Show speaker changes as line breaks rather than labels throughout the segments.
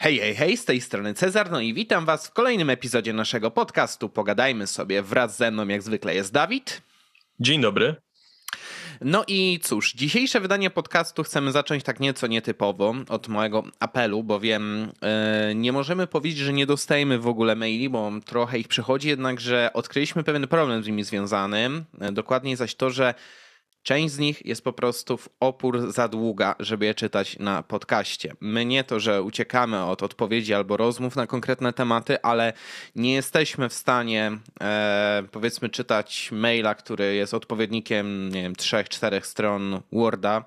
Hej, hej, hej, z tej strony Cezar, no i witam was w kolejnym epizodzie naszego podcastu. Pogadajmy sobie. Wraz ze mną jak zwykle jest Dawid.
Dzień dobry.
No i cóż, dzisiejsze wydanie podcastu chcemy zacząć tak nieco nietypowo od mojego apelu, bowiem yy, nie możemy powiedzieć, że nie dostajemy w ogóle maili, bo trochę ich przychodzi, jednakże odkryliśmy pewien problem z nimi związany. Yy, dokładniej zaś to, że Część z nich jest po prostu w opór za długa, żeby je czytać na podcaście. My nie to, że uciekamy od odpowiedzi albo rozmów na konkretne tematy, ale nie jesteśmy w stanie e, powiedzmy czytać maila, który jest odpowiednikiem nie wiem, trzech, czterech stron Worda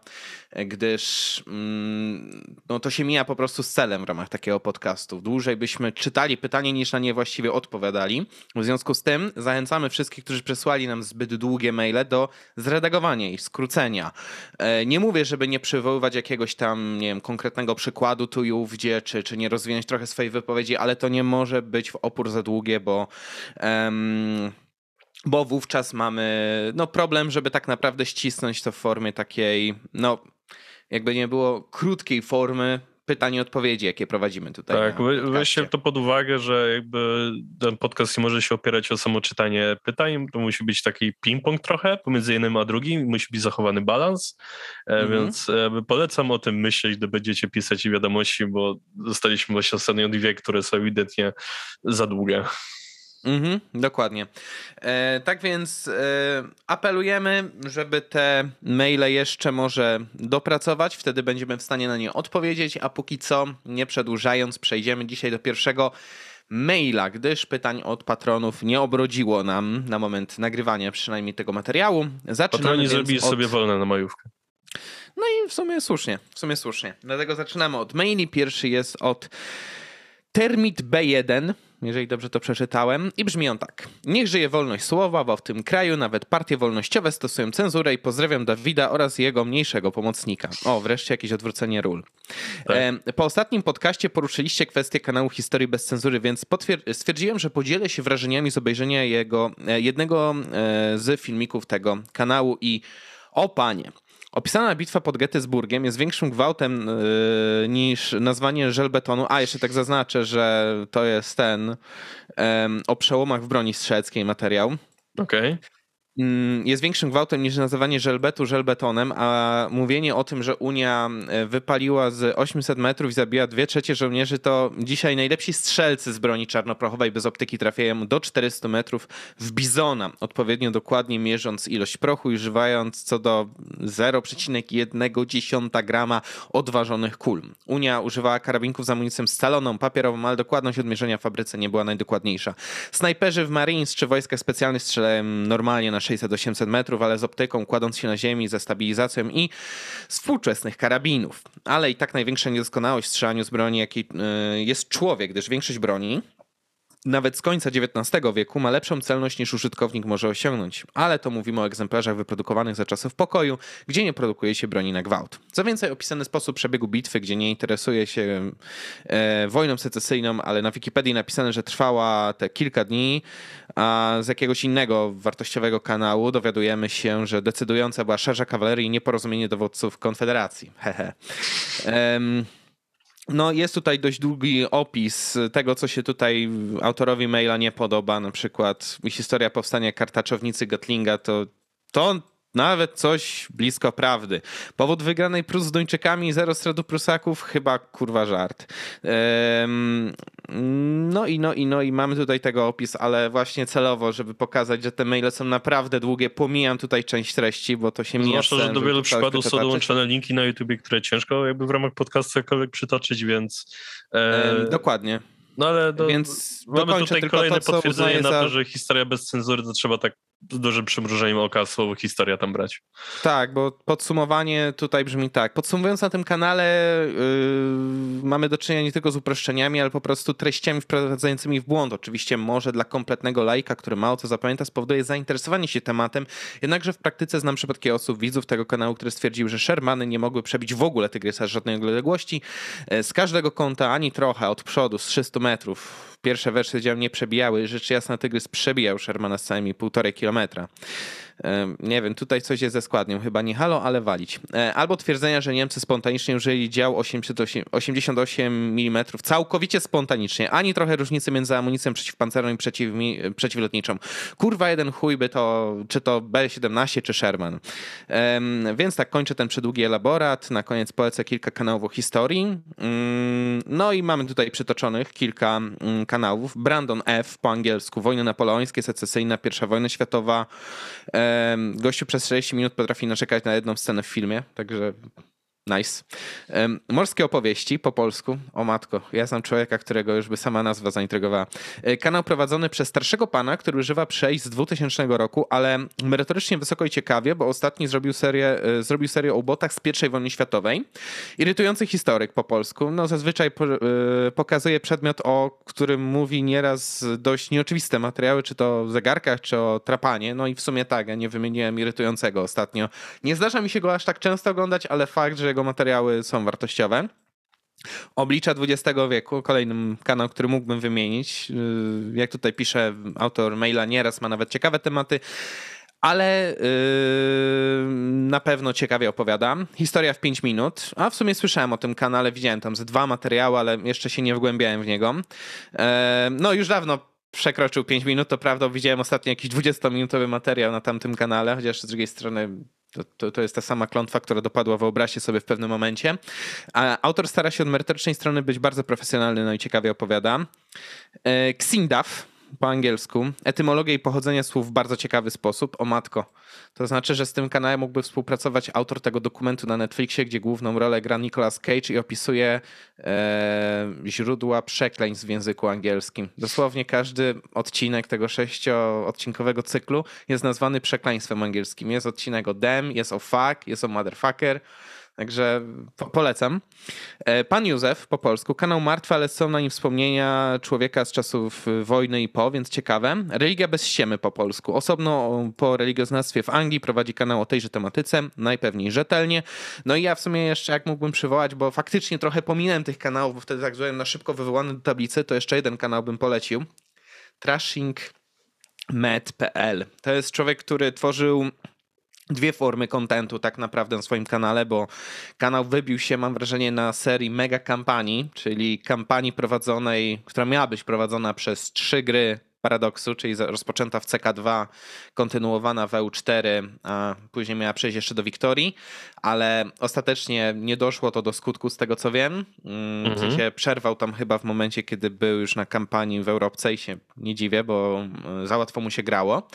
gdyż mm, no, to się mija po prostu z celem w ramach takiego podcastu. Dłużej byśmy czytali pytanie niż na nie właściwie odpowiadali. W związku z tym zachęcamy wszystkich, którzy przesłali nam zbyt długie maile do zredagowania ich, skrócenia. E, nie mówię, żeby nie przywoływać jakiegoś tam, nie wiem, konkretnego przykładu tu i ówdzie, czy, czy nie rozwinąć trochę swojej wypowiedzi, ale to nie może być w opór za długie, bo um, bo wówczas mamy no, problem, żeby tak naprawdę ścisnąć to w formie takiej, no jakby nie było krótkiej formy pytań i odpowiedzi, jakie prowadzimy tutaj.
Tak, weźcie to pod uwagę, że jakby ten podcast nie może się opierać o samo czytanie pytań, to musi być taki ping-pong trochę pomiędzy jednym a drugim, musi być zachowany balans, mm -hmm. więc polecam o tym myśleć, gdy będziecie pisać wiadomości, bo dostaliśmy właśnie ostatnio dwie, które są ewidentnie za długie.
Mhm, dokładnie. E, tak więc e, apelujemy, żeby te maile jeszcze może dopracować, wtedy będziemy w stanie na nie odpowiedzieć, a póki co, nie przedłużając, przejdziemy dzisiaj do pierwszego maila, gdyż pytań od patronów nie obrodziło nam na moment nagrywania przynajmniej tego materiału.
Zaczynamy Patroni zrobili od... sobie wolne na majówkę.
No i w sumie słusznie, w sumie słusznie. Dlatego zaczynamy od maili. Pierwszy jest od Termit B1 jeżeli dobrze to przeczytałem, i brzmi on tak. Niech żyje wolność słowa, bo w tym kraju nawet partie wolnościowe stosują cenzurę i pozdrawiam Dawida oraz jego mniejszego pomocnika. O, wreszcie jakieś odwrócenie ról. Tak. E, po ostatnim podcaście poruszyliście kwestię kanału Historii bez cenzury, więc stwierdziłem, że podzielę się wrażeniami z obejrzenia jego, e, jednego e, z filmików tego kanału i o panie, Opisana bitwa pod Gettysburgiem jest większym gwałtem yy, niż nazwanie żelbetonu. A, jeszcze tak zaznaczę, że to jest ten yy, o przełomach w broni strzeckiej materiał.
Okej. Okay.
Mm, jest większym gwałtem niż nazywanie żelbetu żelbetonem, a mówienie o tym, że Unia e, wypaliła z 800 metrów i zabija dwie trzecie żołnierzy, to dzisiaj najlepsi strzelcy z broni czarnoprochowej bez optyki trafiają do 400 metrów w bizona, odpowiednio dokładnie mierząc ilość prochu i używając co do 0,1 grama odważonych kul. Unia używała karabinków z amunicją scaloną, papierową, ale dokładność odmierzenia w fabryce nie była najdokładniejsza. Snajperzy w Marines czy wojskach specjalnych strzelają normalnie na 600-800 metrów, ale z optyką, kładąc się na ziemi, ze stabilizacją i współczesnych karabinów. Ale i tak największa niedoskonałość w strzelaniu z broni, jaki y, jest człowiek, gdyż większość broni nawet z końca XIX wieku ma lepszą celność niż użytkownik może osiągnąć, ale to mówimy o egzemplarzach wyprodukowanych za czasów pokoju, gdzie nie produkuje się broni na gwałt. Co więcej, opisany sposób przebiegu bitwy, gdzie nie interesuje się e, wojną secesyjną, ale na Wikipedii napisane, że trwała te kilka dni, a z jakiegoś innego wartościowego kanału dowiadujemy się, że decydująca była szarża kawalerii i nieporozumienie dowódców Konfederacji. Hehe. No, jest tutaj dość długi opis tego, co się tutaj autorowi maila nie podoba. Na przykład historia powstania kartaczownicy Gatlinga to, to nawet coś blisko prawdy. Powód wygranej Prus z Duńczykami, zero stredu Prusaków, chyba kurwa żart. No i no i no i mamy tutaj tego opis, ale właśnie celowo, żeby pokazać, że te maile są naprawdę długie. Pomijam tutaj część treści, bo to się mija.
Zwłaszcza, że do wielu przypadków są dołączone linki na YouTube, które ciężko jakby w ramach podcastu jakkolwiek przytoczyć, więc...
E... Dokładnie.
No ale do, Więc mamy tutaj kolejne to, potwierdzenie na to, że historia bez cenzury to trzeba tak z dużym przymrużeniem oka słowo historia tam brać.
Tak, bo podsumowanie tutaj brzmi tak. Podsumowując na tym kanale yy, mamy do czynienia nie tylko z uproszczeniami, ale po prostu treściami wprowadzającymi w błąd. Oczywiście może dla kompletnego lajka, który mało co zapamięta, spowoduje zainteresowanie się tematem, jednakże w praktyce znam przypadki osób, widzów tego kanału, które stwierdziły, że Shermany nie mogły przebić w ogóle Tygrysa z żadnej odległości. E, z każdego kąta ani trochę, od przodu, z 300 metrów pierwsze wersje działu nie przebijały. Rzecz jasna, Tygrys przebijał Shermana z całymi półtorej kilometra. Nie wiem, tutaj coś jest ze składnią, chyba nie halo, ale walić. E, albo twierdzenia, że Niemcy spontanicznie użyli dział 88 mm całkowicie spontanicznie, ani trochę różnicy między amunicją przeciwpancerną i przeciw, przeciwlotniczą. Kurwa, jeden chuj by to, czy to B-17, czy Sherman. Więc tak kończę ten przydługi elaborat. Na koniec polecę kilka kanałów o historii. Mm, no i mamy tutaj przytoczonych kilka mm, kanałów. Brandon F. po angielsku, wojny napoleońskie, secesyjna, pierwsza wojna światowa. Gościu przez 40 minut potrafi naczekać na jedną scenę w filmie, także Nice. Morskie opowieści po polsku. O matko, ja znam człowieka, którego już by sama nazwa zaintrygowała. E, kanał prowadzony przez starszego pana, który używa przejść z 2000 roku, ale merytorycznie wysoko i ciekawie, bo ostatni zrobił serię, e, zrobił serię o ubotach z I wojny światowej. Irytujący historyk po polsku. No zazwyczaj po, e, pokazuje przedmiot, o którym mówi nieraz dość nieoczywiste materiały, czy to o zegarkach, czy o trapanie. No i w sumie tak, ja nie wymieniłem irytującego ostatnio. Nie zdarza mi się go aż tak często oglądać, ale fakt, że jego materiały są wartościowe. Oblicza XX wieku, kolejny kanał, który mógłbym wymienić. Y, jak tutaj pisze autor maila, nieraz ma nawet ciekawe tematy, ale yy, na pewno ciekawie opowiadam. Historia w 5 minut, a w sumie słyszałem o tym kanale, widziałem tam ze dwa materiały, ale jeszcze się nie wgłębiałem w niego. Yy, no już dawno przekroczył 5 minut, to prawda, widziałem ostatnio jakiś 20-minutowy materiał na tamtym kanale, chociaż z drugiej strony to, to, to, jest ta sama klątwa, która dopadła, wyobraźcie sobie w pewnym momencie. A autor stara się od merytorycznej strony być bardzo profesjonalny, no i ciekawie opowiada. E, Xindaf, po angielsku. Etymologię i pochodzenie słów w bardzo ciekawy sposób. O matko. To znaczy, że z tym kanałem mógłby współpracować autor tego dokumentu na Netflixie, gdzie główną rolę gra Nicolas Cage i opisuje e, źródła przekleństw w języku angielskim. Dosłownie każdy odcinek tego sześcioodcinkowego cyklu jest nazwany przekleństwem angielskim. Jest odcinek o dem, jest o fuck, jest o motherfucker. Także po polecam. E, pan Józef po polsku, kanał martwy, ale są na nim wspomnienia człowieka z czasów wojny i po, więc ciekawe. Religia bez ściemy po polsku. Osobno po religioznawstwie w Anglii prowadzi kanał o tejże tematyce, najpewniej rzetelnie. No i ja w sumie jeszcze jak mógłbym przywołać, bo faktycznie trochę pominąłem tych kanałów, bo wtedy tak byłem na szybko wywołany do tablicy, to jeszcze jeden kanał bym polecił. Trashing.med.pl. To jest człowiek, który tworzył dwie formy kontentu tak naprawdę na swoim kanale, bo kanał wybił się, mam wrażenie, na serii mega kampanii, czyli kampanii prowadzonej, która miała być prowadzona przez trzy gry Paradoksu, czyli rozpoczęta w CK2, kontynuowana w EU4, a później miała przejść jeszcze do Wiktorii, ale ostatecznie nie doszło to do skutku z tego co wiem. Mm, w sensie mhm. przerwał tam chyba w momencie, kiedy był już na kampanii w Europce i się nie dziwię, bo mm, za łatwo mu się grało.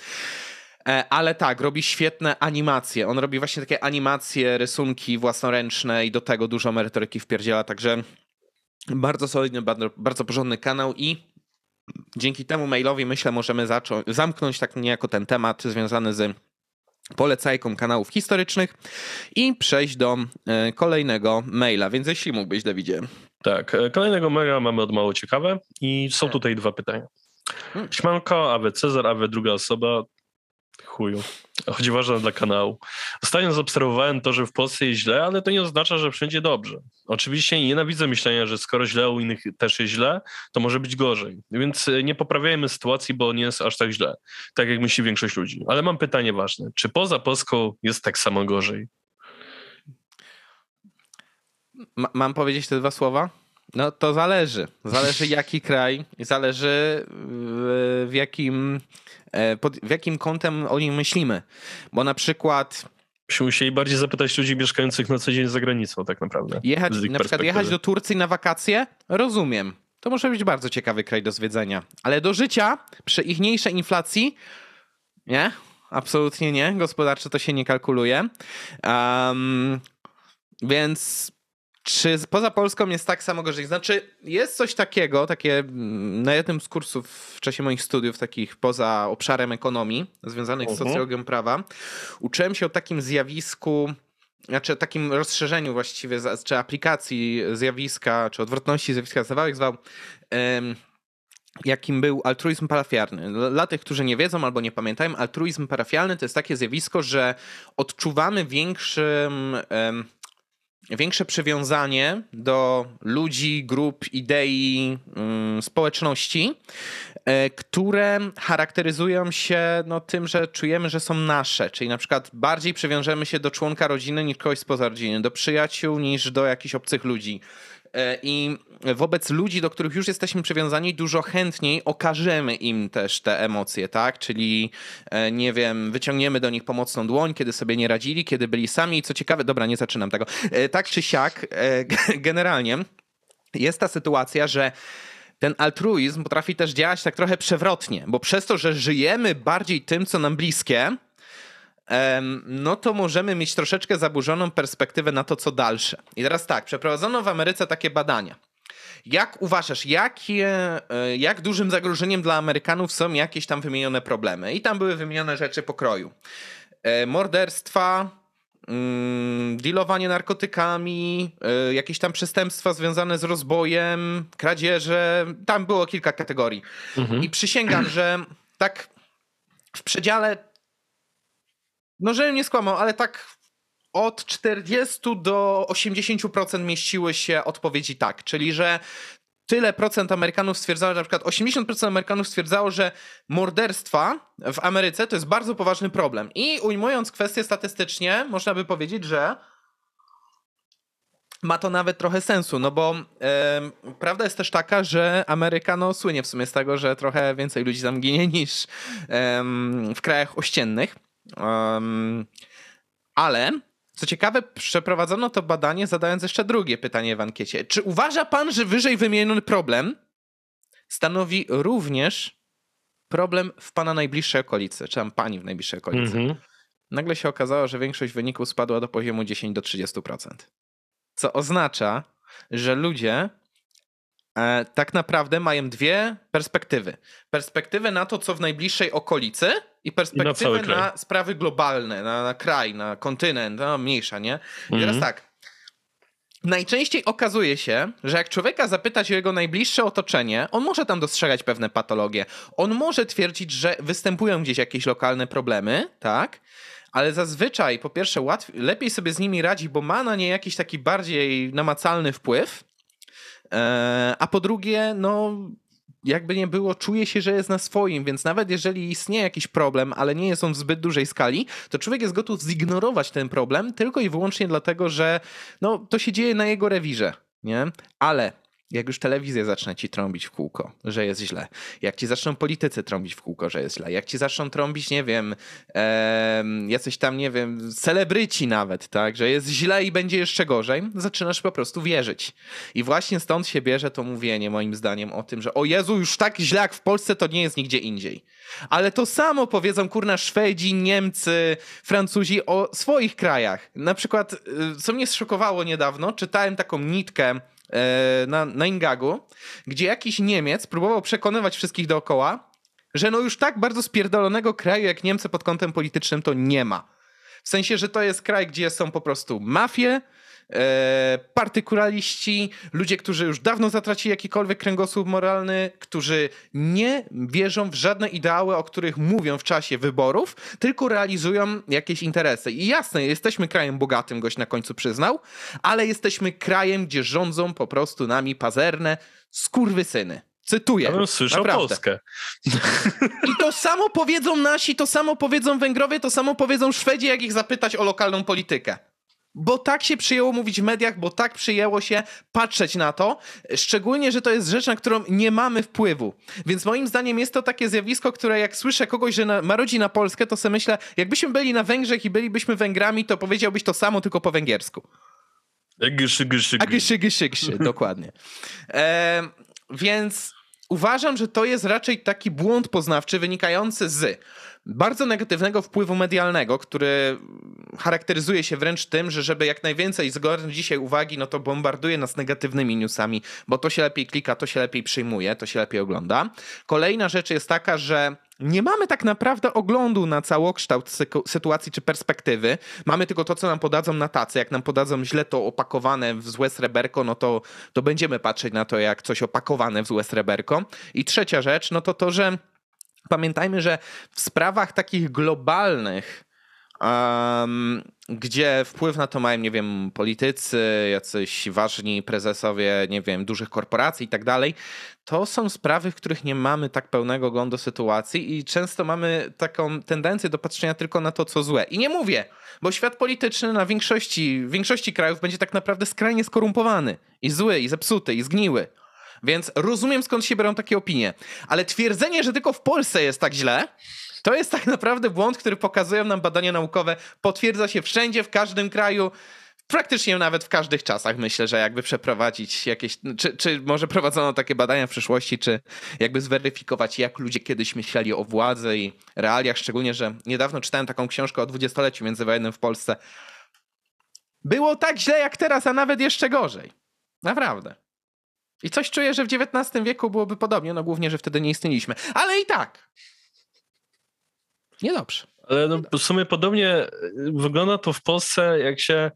E, ale tak, robi świetne animacje. On robi właśnie takie animacje, rysunki własnoręczne i do tego dużo merytoryki wpierdziela, także bardzo solidny, bardzo, porządny kanał i dzięki temu mailowi myślę możemy zacząć, zamknąć tak niejako ten temat związany z polecajką kanałów historycznych i przejść do e, kolejnego maila. Więc jeśli mógłbyś, Dawidzie.
Tak, e, kolejnego maila mamy od Mało Ciekawe i są tutaj dwa pytania. Hmm. Śmanko, Awe Cezar, Awe druga osoba chuju. Chodzi ważne dla kanału. Ostatnio zaobserwowałem to, że w Polsce jest źle, ale to nie oznacza, że wszędzie dobrze. Oczywiście nienawidzę myślenia, że skoro źle u innych też jest źle, to może być gorzej. Więc e, nie poprawiajmy sytuacji, bo nie jest aż tak źle, tak jak myśli większość ludzi. Ale mam pytanie ważne. Czy poza Polską jest tak samo gorzej?
mam powiedzieć te dwa słowa? No to zależy. Zależy jaki kraj, zależy w, jakim E, pod, w jakim kątem o nim myślimy. Bo na przykład
byśmy musieli bardziej zapytać ludzi mieszkających na co dzień za granicą, tak naprawdę.
Jechać, na przykład jechać do Turcji na wakacje? Rozumiem. To może być bardzo ciekawy kraj do zwiedzenia. Ale do życia przy ichniejszej inflacji nie? Absolutnie nie. Gospodarczo to się nie kalkuluje. Um, więc czy poza Polską jest tak samo gorzej? Znaczy, jest coś takiego, takie mm, na jednym z kursów w czasie moich studiów, takich poza obszarem ekonomii, związanych z mhm. socjologią prawa, uczyłem się o takim zjawisku, znaczy takim rozszerzeniu właściwie, czy aplikacji zjawiska, czy odwrotności zjawiska, zwał, zwał um, jakim był altruizm parafialny. Dla tych, którzy nie wiedzą albo nie pamiętają, altruizm parafialny to jest takie zjawisko, że odczuwamy większym. Większe przywiązanie do ludzi, grup, idei, mm, społeczności, e, które charakteryzują się no, tym, że czujemy, że są nasze. Czyli na przykład bardziej przywiążemy się do członka rodziny niż kogoś spoza rodziny, do przyjaciół niż do jakichś obcych ludzi. E, I wobec ludzi, do których już jesteśmy przywiązani, dużo chętniej okażemy im też te emocje, tak? Czyli, e, nie wiem, wyciągniemy do nich pomocną dłoń, kiedy sobie nie radzili, kiedy byli sami. I co ciekawe, dobra, nie zaczynam tego. E, tak czy siak, generalnie jest ta sytuacja, że ten altruizm potrafi też działać tak trochę przewrotnie, bo przez to, że żyjemy bardziej tym, co nam bliskie, no to możemy mieć troszeczkę zaburzoną perspektywę na to, co dalsze. I teraz tak, przeprowadzono w Ameryce takie badania. Jak uważasz, jakie, e, jak dużym zagrożeniem dla Amerykanów są jakieś tam wymienione problemy? I tam były wymienione rzeczy pokroju. E, morderstwa, mm, dealowanie narkotykami, e, jakieś tam przestępstwa związane z rozbojem, kradzieże. Tam było kilka kategorii. Mhm. I przysięgam, że tak w przedziale no, żebym nie skłamał, ale tak od 40 do 80% mieściły się odpowiedzi tak, czyli że tyle procent Amerykanów stwierdzało, że na przykład 80% Amerykanów stwierdzało, że morderstwa w Ameryce to jest bardzo poważny problem. I ujmując kwestię statystycznie, można by powiedzieć, że ma to nawet trochę sensu, no bo e, prawda jest też taka, że Amerykano słynie w sumie z tego, że trochę więcej ludzi tam ginie niż e, w krajach ościennych. Um, ale co ciekawe, przeprowadzono to badanie zadając jeszcze drugie pytanie w ankiecie. Czy uważa pan, że wyżej wymieniony problem stanowi również problem w pana najbliższej okolicy, czy tam pani w najbliższej okolicy? Mm -hmm. Nagle się okazało, że większość wyników spadła do poziomu 10 do 30%. Co oznacza, że ludzie tak naprawdę mają dwie perspektywy. Perspektywę na to, co w najbliższej okolicy i perspektywę na, na sprawy globalne, na, na, kraj, na kontynent, no mniejsza, nie? I teraz mhm. tak. Najczęściej okazuje się, że jak człowieka zapytać o jego najbliższe otoczenie, on może tam dostrzegać pewne patologie. On może twierdzić, że występują gdzieś jakieś lokalne problemy, tak? ale zazwyczaj po pierwsze łatwiej, lepiej sobie z nimi radzi, bo ma na nie jakiś taki bardziej namacalny wpływ, e, a po drugie, no jakby nie było, czuje się, że jest na swoim, więc nawet jeżeli istnieje jakiś problem, ale nie jest on w zbyt dużej skali, to człowiek jest gotów zignorować ten problem tylko i wyłącznie dlatego, że no, to się dzieje na jego rewirze. Nie? Ale jak już telewizja zaczyna ci trąbić w kółko, że jest źle, jak ci zaczną politycy trąbić w kółko, że jest źle, jak ci zaczną trąbić, nie wiem, e, jacyś tam, nie wiem, celebryci nawet, tak, że jest źle i będzie jeszcze gorzej, zaczynasz po prostu wierzyć. I właśnie stąd się bierze to mówienie, moim zdaniem, o tym, że o Jezu, już tak źle jak w Polsce, to nie jest nigdzie indziej. Ale to samo powiedzą, kurna, Szwedzi, Niemcy, Francuzi o swoich krajach. Na przykład, y, co mnie zszokowało niedawno, czytałem taką nitkę, na, na Ingagu, gdzie jakiś Niemiec próbował przekonywać wszystkich dookoła, że no już tak bardzo spierdolonego kraju jak Niemcy pod kątem politycznym to nie ma. W sensie, że to jest kraj, gdzie są po prostu mafie, e, partykulariści, ludzie, którzy już dawno zatracili jakikolwiek kręgosłup moralny, którzy nie wierzą w żadne ideały, o których mówią w czasie wyborów, tylko realizują jakieś interesy. I jasne, jesteśmy krajem bogatym, gość na końcu przyznał, ale jesteśmy krajem, gdzie rządzą po prostu nami pazerne skurwysyny. Cytuję.
Bym słyszał naprawdę. Polskę.
I to samo powiedzą nasi, to samo powiedzą Węgrowie, to samo powiedzą Szwedzi, jak ich zapytać o lokalną politykę bo tak się przyjęło mówić w mediach, bo tak przyjęło się patrzeć na to, szczególnie, że to jest rzecz, na którą nie mamy wpływu. Więc moim zdaniem jest to takie zjawisko, które jak słyszę kogoś, że na, na Polskę, to sobie myślę, jakbyśmy byli na Węgrzech i bylibyśmy Węgrami, to powiedziałbyś to samo, tylko po węgiersku.
Gyszy, gyszy,
gyszy. gyszy, gyszy, dokładnie. E, więc uważam, że to jest raczej taki błąd poznawczy wynikający z bardzo negatywnego wpływu medialnego, który charakteryzuje się wręcz tym, że żeby jak najwięcej zgarnąć dzisiaj uwagi, no to bombarduje nas negatywnymi newsami, bo to się lepiej klika, to się lepiej przyjmuje, to się lepiej ogląda. Kolejna rzecz jest taka, że nie mamy tak naprawdę oglądu na całokształt sytuacji czy perspektywy. Mamy tylko to, co nam podadzą na tacy. Jak nam podadzą źle to opakowane w złe sreberko, no to, to będziemy patrzeć na to, jak coś opakowane w złe sreberko. I trzecia rzecz, no to to, że Pamiętajmy, że w sprawach takich globalnych um, gdzie wpływ na to mają, nie wiem, politycy, jacyś ważni prezesowie, nie wiem, dużych korporacji i tak dalej, to są sprawy, w których nie mamy tak pełnego oglądu sytuacji i często mamy taką tendencję do patrzenia tylko na to, co złe. I nie mówię, bo świat polityczny na większości, większości krajów będzie tak naprawdę skrajnie skorumpowany i zły, i zepsuty, i zgniły. Więc rozumiem skąd się biorą takie opinie. Ale twierdzenie, że tylko w Polsce jest tak źle, to jest tak naprawdę błąd, który pokazują nam badania naukowe. Potwierdza się wszędzie, w każdym kraju praktycznie nawet w każdych czasach myślę, że jakby przeprowadzić jakieś, czy, czy może prowadzono takie badania w przyszłości, czy jakby zweryfikować, jak ludzie kiedyś myśleli o władzy i realiach, szczególnie, że niedawno czytałem taką książkę o dwudziestoleciu międzywojennym w Polsce. Było tak źle jak teraz, a nawet jeszcze gorzej. Naprawdę. I coś czuję, że w XIX wieku byłoby podobnie, no głównie, że wtedy nie istnieliśmy. Ale i tak. Niedobrze.
Ale no, w sumie podobnie e, wygląda to w Polsce, jak się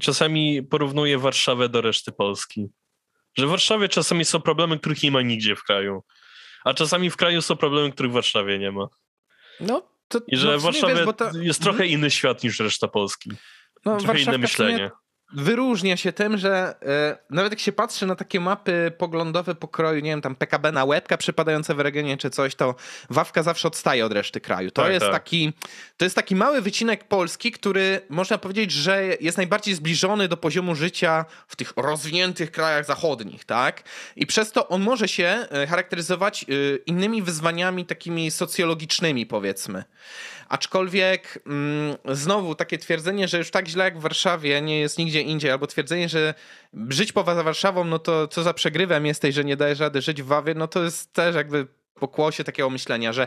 czasami porównuje Warszawę do reszty Polski. Że w Warszawie czasami są problemy, których nie ma nigdzie w kraju. A czasami w kraju są problemy, których w Warszawie nie ma.
No, to,
I że
no,
w Warszawie
wiesz, to...
jest trochę mhm. inny świat niż reszta Polski. No, trochę inne myślenie
wyróżnia się tym, że e, nawet jak się patrzy na takie mapy poglądowe pokroju, nie wiem, tam PKB na łebka przypadające w regionie czy coś, to Wawka zawsze odstaje od reszty kraju. To, tak, jest, tak. Taki, to jest taki mały wycinek Polski, który można powiedzieć, że jest najbardziej zbliżony do poziomu życia w tych rozwiniętych krajach zachodnich, tak? I przez to on może się e, charakteryzować e, innymi wyzwaniami takimi socjologicznymi, powiedzmy. Aczkolwiek mm, znowu takie twierdzenie, że już tak źle jak w Warszawie nie jest nigdzie indziej, albo twierdzenie, że żyć poza Warszawą, no to co za przegrywem jesteś, że nie dajesz rady żyć w Wawie, no to jest też jakby pokłosie takiego myślenia, że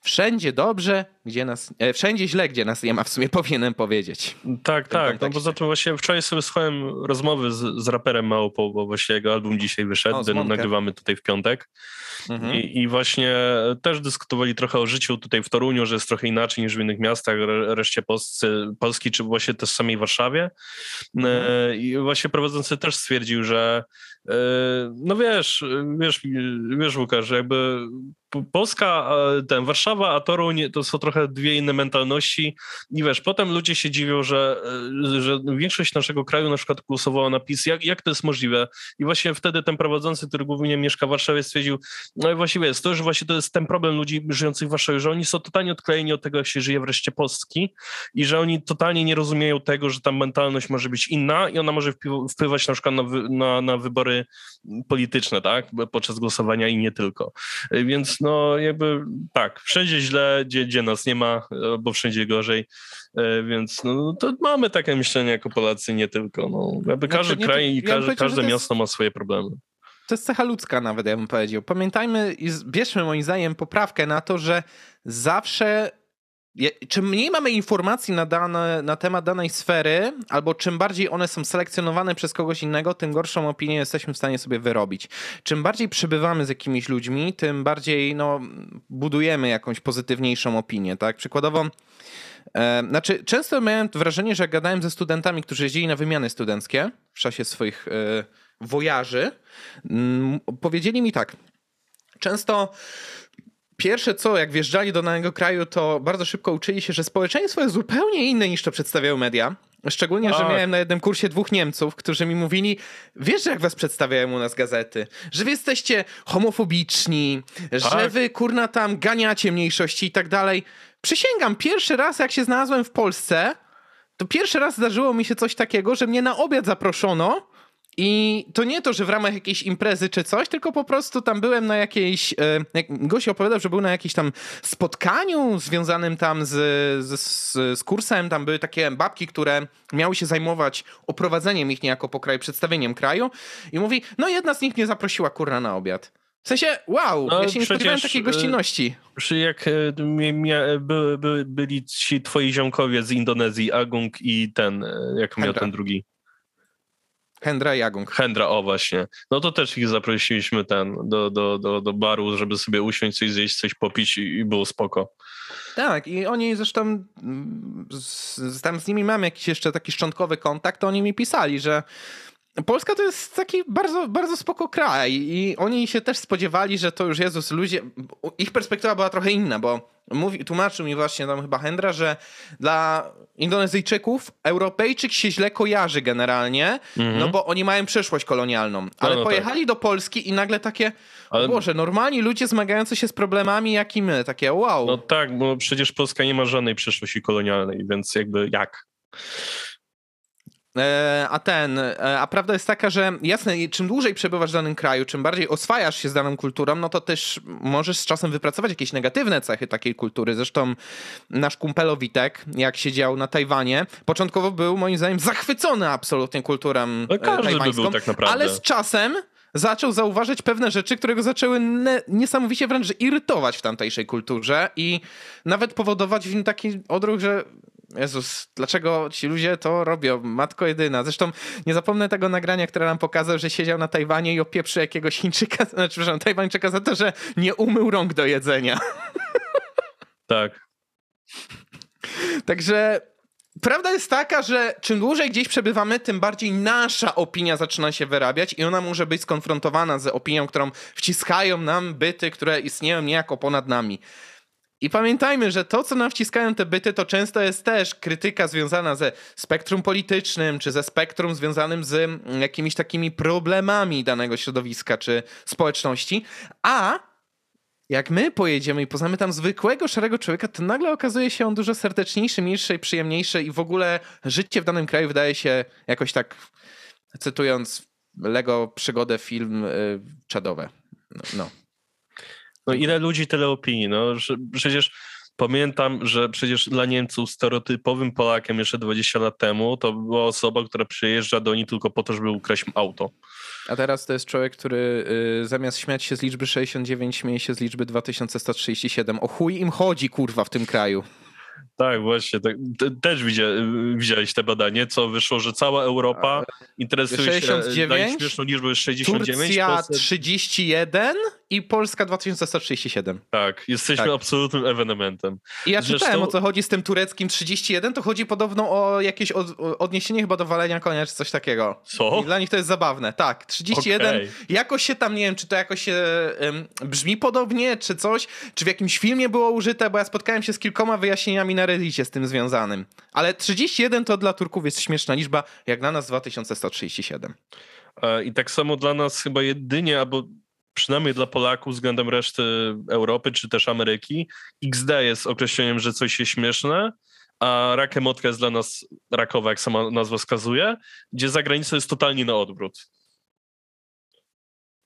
wszędzie dobrze, gdzie nas, e, wszędzie źle, gdzie nas nie ma, w sumie powinienem powiedzieć.
Tak, tak, no poza tym właśnie wczoraj sobie słuchałem rozmowy z, z raperem Małpo, bo właśnie jego album dzisiaj wyszedł, o, nagrywamy tutaj w piątek mhm. I, I, właśnie też dyskutowali trochę o życiu tutaj w Toruniu, że jest trochę inaczej niż w innych miastach, reszcie Polski, czy właśnie też w samej Warszawie. Mhm. E, I właśnie prowadzący też stwierdził, że e, no wiesz, wiesz, wiesz Łukasz, że jakby Polska, ten Warszawa, a Toruń to są trochę dwie inne mentalności i wiesz, potem ludzie się dziwią, że, że większość naszego kraju na przykład głosowała na PiS. Jak, jak to jest możliwe? I właśnie wtedy ten prowadzący, który głównie mieszka w Warszawie stwierdził, no i właściwie jest to, że właśnie to jest ten problem ludzi żyjących w Warszawie, że oni są totalnie odklejeni od tego, jak się żyje wreszcie Polski i że oni totalnie nie rozumieją tego, że ta mentalność może być inna i ona może wpływać na przykład na, na, na wybory polityczne, tak? Podczas głosowania i nie tylko. Więc no jakby tak, wszędzie źle, gdzie, gdzie nas nie ma, bo wszędzie gorzej, e, więc no, to mamy takie myślenie jako Polacy, nie tylko. No, jakby znaczy, każdy kraj i każde, każde miasto ma swoje problemy
to jest cecha ludzka nawet, ja bym powiedział. Pamiętajmy i bierzmy moim zdaniem poprawkę na to, że zawsze czym mniej mamy informacji na, dane, na temat danej sfery, albo czym bardziej one są selekcjonowane przez kogoś innego, tym gorszą opinię jesteśmy w stanie sobie wyrobić. Czym bardziej przybywamy z jakimiś ludźmi, tym bardziej no, budujemy jakąś pozytywniejszą opinię. Tak? Przykładowo, e, znaczy, często miałem wrażenie, że gadałem ze studentami, którzy jeździli na wymiany studenckie w czasie swoich e, wojaży, m, powiedzieli mi tak. Często pierwsze co, jak wjeżdżali do danego kraju, to bardzo szybko uczyli się, że społeczeństwo jest zupełnie inne niż to przedstawiają media. Szczególnie, że miałem na jednym kursie dwóch Niemców, którzy mi mówili, wiesz, jak was przedstawiają u nas gazety, że wy jesteście homofobiczni, że tak. wy kurna tam ganiacie mniejszości i tak dalej. Przysięgam, pierwszy raz jak się znalazłem w Polsce, to pierwszy raz zdarzyło mi się coś takiego, że mnie na obiad zaproszono i to nie to, że w ramach jakiejś imprezy czy coś, tylko po prostu tam byłem na jakiejś. E, jak gość opowiadał, że był na jakimś tam spotkaniu związanym tam z, z, z kursem. Tam były takie babki, które miały się zajmować oprowadzeniem ich niejako po kraju, przedstawieniem kraju. I mówi, no jedna z nich mnie zaprosiła kurna na obiad. W sensie, wow, no, ja się nie spodziewałem takiej e, gościnności.
Przy jak e, by, by, byli ci twoi ziomkowie z Indonezji, Agung i ten, jak miał ten drugi.
Hendra Jagung.
Hendra, o właśnie. No to też ich zaprosiliśmy ten do, do, do, do baru, żeby sobie usiąść, coś zjeść, coś popić i, i było spoko.
Tak, i oni zresztą, mm, z, tam z nimi mamy jakiś jeszcze taki szczątkowy kontakt, to oni mi pisali, że Polska to jest taki bardzo, bardzo spoko kraj i oni się też spodziewali, że to już Jezus, ludzie, ich perspektywa była trochę inna, bo mówi, tłumaczył mi właśnie tam chyba Hendra, że dla Indonezyjczyków Europejczyk się źle kojarzy generalnie, mhm. no bo oni mają przeszłość kolonialną, no, ale no, no pojechali tak. do Polski i nagle takie, ale... Boże, normalni ludzie zmagający się z problemami jak i my, takie wow.
No tak, bo przecież Polska nie ma żadnej przeszłości kolonialnej, więc jakby jak?
E, a ten, e, a prawda jest taka, że jasne, czym dłużej przebywasz w danym kraju, czym bardziej oswajasz się z daną kulturą, no to też możesz z czasem wypracować jakieś negatywne cechy takiej kultury. Zresztą nasz kumpel Witek, jak siedział na Tajwanie, początkowo był moim zdaniem zachwycony absolutnie kulturą no, e, tajwańską, by tak ale z czasem zaczął zauważać pewne rzeczy, które go zaczęły ne- niesamowicie wręcz irytować w tamtejszej kulturze i nawet powodować w nim taki odruch, że Jezus, dlaczego ci ludzie to robią? Matko jedyna. Zresztą nie zapomnę tego nagrania, które nam pokazał, że siedział na Tajwanie i opieprzy jakiegoś Chińczyka, znaczy, przepraszam, Tajwańczyka za to, że nie umył rąk do jedzenia.
Tak.
Także prawda jest taka, że czym dłużej gdzieś przebywamy, tym bardziej nasza opinia zaczyna się wyrabiać i ona może być skonfrontowana z opinią, którą wciskają nam byty, które istnieją niejako ponad nami. I pamiętajmy, że to, co nam wciskają te byty, to często jest też krytyka związana ze spektrum politycznym, czy ze spektrum związanym z mm, jakimiś takimi problemami danego środowiska, czy społeczności. A jak my pojedziemy i poznamy tam zwykłego, szarego człowieka, to nagle okazuje się on dużo serdeczniejszy, milszy przyjemniejszy i w ogóle życie w danym kraju wydaje się jakoś tak, cytując Lego przygodę film y, czadowe. No. no.
No ile ludzi, tyle opinii. No, przecież pamiętam, że przecież dla Niemców stereotypowym Polakiem jeszcze 20 lat temu to była osoba, która przyjeżdża do nich tylko po to, żeby ukraść auto.
A teraz to jest człowiek, który y, zamiast śmiać się z liczby 69, śmieje się z liczby 2137. O chuj im chodzi, kurwa, w tym kraju.
Tak, właśnie. Tak, też widziałeś te badanie, co wyszło, że cała Europa interesuje 69, się, daje śmieszną liczbę 69.
Turcja Polsce... 31 i Polska 2137.
Tak, jesteśmy tak. absolutnym ewenementem.
I ja Zresztą... czytałem o co chodzi z tym tureckim 31, to chodzi podobno o jakieś od, odniesienie chyba do walenia konia czy coś takiego.
Co?
I dla nich to jest zabawne. Tak, 31, okay. jakoś się tam, nie wiem, czy to jakoś się um, brzmi podobnie, czy coś, czy w jakimś filmie było użyte, bo ja spotkałem się z kilkoma wyjaśnieniami na Reddicie z tym związanym. Ale 31 to dla Turków jest śmieszna liczba, jak dla nas 2137.
E, I tak samo dla nas chyba jedynie, albo przynajmniej dla Polaków względem reszty Europy czy też Ameryki, XD jest określeniem, że coś jest śmieszne, a rakemotka jest dla nas rakowa, jak sama nazwa wskazuje, gdzie za granicą jest totalnie na odwrót.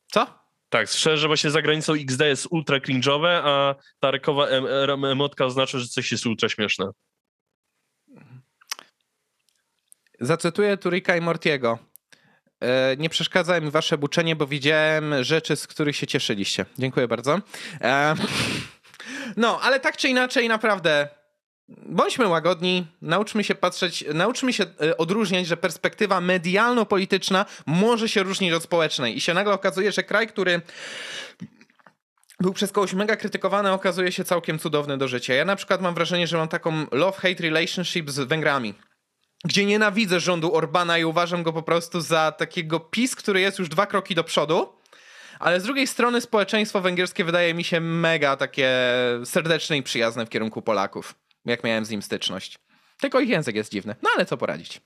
Co?
Tak, szczerze, właśnie za granicą XD jest ultra cringe'owe, a ta rakowa em emotka oznacza, że coś jest ultra śmieszne.
Zacytuję Turika i Mortiego. E, nie przeszkadza mi wasze buczenie, bo widziałem rzeczy, z których się cieszyliście. Dziękuję bardzo. E, no, ale tak czy inaczej, naprawdę bądźmy łagodni, nauczmy się patrzeć, nauczmy się e, odróżniać, że perspektywa medialno-polityczna może się różnić od społecznej. I się nagle okazuje, że kraj, który był przez kogoś mega krytykowany, okazuje się całkiem cudowny do życia. Ja na przykład mam wrażenie, że mam taką love-hate relationship z Węgrami gdzie nienawidzę rządu Orbana i uważam go po prostu za takiego PiS, który jest już dwa kroki do przodu. Ale z drugiej strony społeczeństwo węgierskie wydaje mi się mega takie serdeczne i przyjazne w kierunku Polaków, jak miałem z nim styczność. Tylko ich język jest dziwny. No ale co poradzić.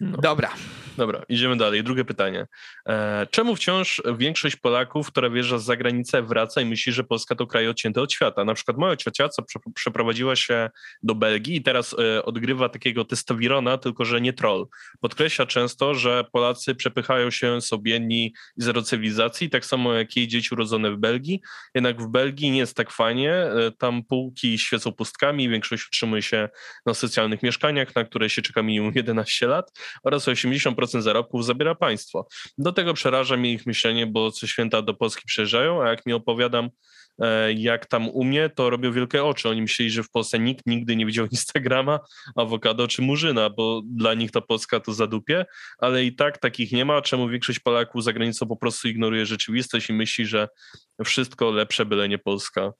No. Dobra.
Dobra, idziemy dalej. Drugie pytanie. E, czemu wciąż większość Polaków, która wjeżdża z zagranicy, wraca i myśli, że Polska to kraj odcięty od świata? Na przykład moja ciocia, co przeprowadziła się do Belgii i teraz e, odgrywa takiego testowirona, tylko że nie troll. Podkreśla często, że Polacy przepychają się sobienni i zero cywilizacji, tak samo jak jej dzieci urodzone w Belgii. Jednak w Belgii nie jest tak fajnie. E, tam półki świecą pustkami, większość utrzymuje się na socjalnych mieszkaniach, na które się czeka minimum 11 lat oraz 80% zarobków zabiera państwo. Do tego przeraża mnie ich myślenie, bo co święta do Polski przyjeżdżają, a jak mi opowiadam, e, jak tam u mnie, to robią wielkie oczy. Oni myśleli, że w Polsce nikt nigdy nie widział Instagrama, awokado czy murzyna, bo dla nich ta Polska to zadupie, ale i tak takich nie ma, czemu większość Polaków za granicą po prostu ignoruje rzeczywistość i myśli, że wszystko lepsze, byle nie Polska.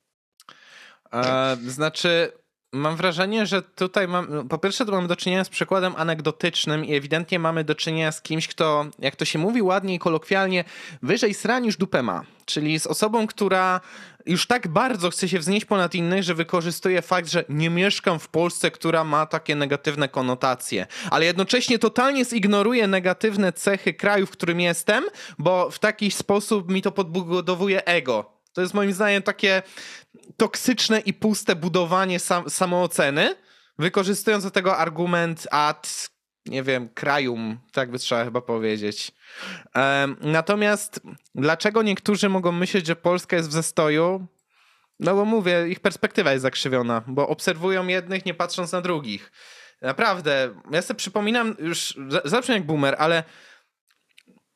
E, znaczy, mam wrażenie, że tutaj mam, po pierwsze to mamy do czynienia z przykładem anegdotycznym i ewidentnie mamy do czynienia z kimś, kto, jak to się mówi ładnie i kolokwialnie, wyżej sra niż dupę ma. Czyli z osobą, która już tak bardzo chce się wznieść ponad innych, że wykorzystuje fakt, że nie mieszkam w Polsce, która ma takie negatywne konotacje, ale jednocześnie totalnie zignoruje negatywne cechy kraju, w którym jestem, bo w taki sposób mi to podbudowuje ego. To jest moim zdaniem takie toksyczne i puste budowanie sam, samooceny, wykorzystując do tego argument ad, nie wiem, krajum, tak by trzeba chyba powiedzieć. Um, natomiast dlaczego niektórzy mogą myśleć, że Polska jest w zastoju? No bo mówię, ich perspektywa jest zakrzywiona, bo obserwują jednych, nie patrząc na drugich. Naprawdę, ja sobie przypominam, już zawsze jak boomer, ale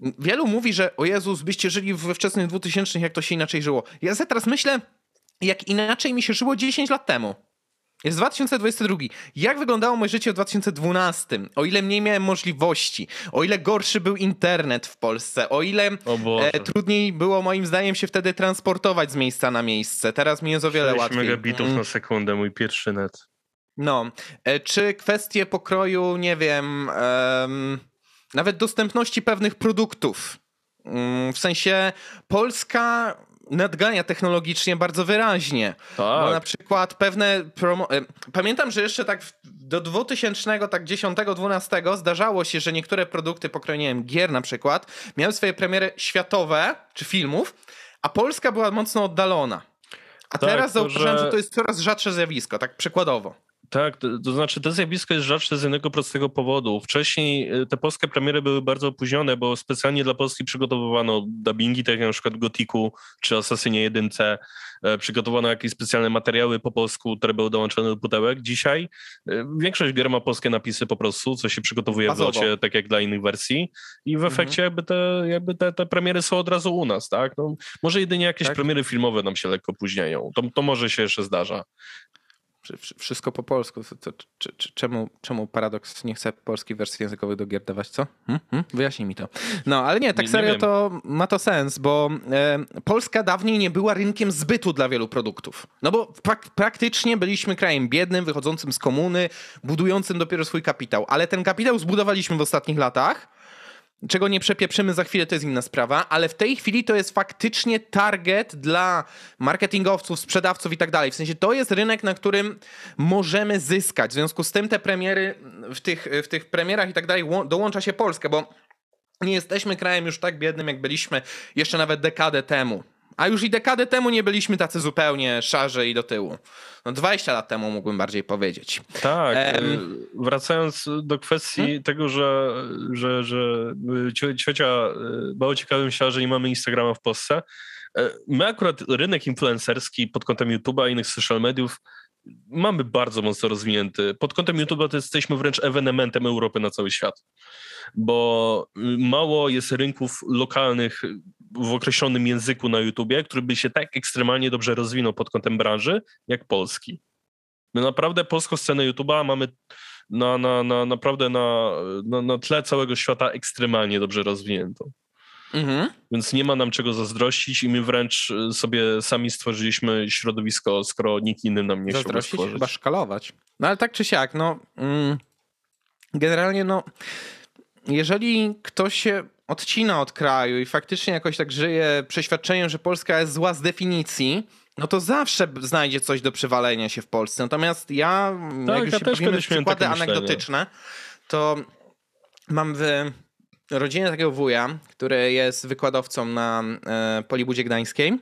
wielu mówi, że o Jezus, byście żyli we wczesnych 2000, jak to się inaczej żyło. Ja sobie teraz myślę, jak inaczej mi się żyło 10 lat temu. Jest 2022. Jak wyglądało moje życie w 2012? O ile mniej miałem możliwości, o ile gorszy był internet w Polsce, o ile e, trudniej było moim zdaniem się wtedy transportować z miejsca na miejsce. Teraz mi jest o wiele 6 łatwiej.
megabitów mm. na sekundę, mój pierwszy net.
No. E, czy kwestie pokroju, nie wiem, nawet dostępności pewnych produktów. Mm, w sensie Polska nadgania technologicznie bardzo wyraźnie. Tak. Bo na przykład pewne promo... Pamiętam, że jeszcze tak do 2000, tak 10-12 zdarzało się, że niektóre produkty pokroju, nie wiem, gier na przykład, miały swoje premiery światowe, czy filmów, a Polska była mocno oddalona. A tak, teraz zauważyłem, że... że to jest coraz rzadsze zjawisko, tak przykładowo.
Tak, to, to, znaczy to zjawisko jest rzadsze z jednego prostego powodu. Wcześniej e, te polskie premiery były bardzo opóźnione, bo specjalnie dla Polski przygotowywano dubbingi, tak jak na przykład Gotiku czy Asasynie 1 e, przygotowano jakieś specjalne materiały po polsku, które były dołączone do pudełek. Dzisiaj e, większość gier ma polskie napisy po prostu, co się przygotowuje Bazowo. w locie, tak jak dla innych wersji i w mhm. efekcie jakby, te, jakby te, te premiery są od razu u nas, tak? No, może jedynie jakieś tak? premiery filmowe nam się lekko opóźniają. To, to może się jeszcze zdarza
wszystko po polsku. Czemu, czemu Paradox nie chce polskiej wersji językowej do gier dawać, co? Hmm? Hmm? Wyjaśnij mi to. No, ale nie, tak nie, serio nie to ma to sens, bo e, Polska dawniej nie była rynkiem zbytu dla wielu produktów. No bo prak praktycznie byliśmy krajem biednym, wychodzącym z komuny, budującym dopiero swój kapitał. Ale ten kapitał zbudowaliśmy w ostatnich latach Czego nie przepieprzymy za chwilę, to jest inna sprawa, ale w tej chwili to jest faktycznie target dla marketingowców, sprzedawców i tak dalej. W sensie to jest rynek, na którym możemy zyskać. W związku z tym te premiery, w tych, w tych premierach i tak dalej dołącza się Polska, bo nie jesteśmy krajem już tak biednym, jak byliśmy jeszcze nawet dekadę temu. A już i dekadę temu nie byliśmy tacy zupełnie szarzy i do tyłu. No 20 lat temu mógłbym bardziej powiedzieć.
Tak. Um, wracając do kwestii hmm? tego, że, że, że ciocia mało ciekawym się, że nie mamy Instagrama w Polsce. E, my akurat rynek influencerski pod kątem YouTube'a i innych social mediów mamy bardzo mocno rozwinięty. Pod kątem YouTube'a to jesteśmy wręcz ewenementem Europy na cały świat, bo mało jest rynków lokalnych w określonym języku na YouTubie, który by się tak ekstremalnie dobrze rozwinął pod kątem branży, jak polski. My naprawdę polską scenę YouTube'a mamy na, na, na, naprawdę na, na, na tle całego świata ekstremalnie dobrze rozwiniętą. Mhm. Więc nie ma nam czego zazdrościć i my wręcz y, sobie sami stworzyliśmy środowisko, skoro nikt inny nam nie chciał stworzyć.
chyba szkalować. No ale tak czy siak, no mm, generalnie no jeżeli ktoś się odcina od kraju i faktycznie jakoś tak żyje przeświadczeniem, że Polska jest zła z definicji, no to zawsze znajdzie coś do przywalenia się w Polsce. Natomiast ja, tak, jak już ja się bawimy przykłady anegdotyczne, to mam w rodzinie takiego wuja, który jest wykładowcą na e, Polibudzie Gdańskiej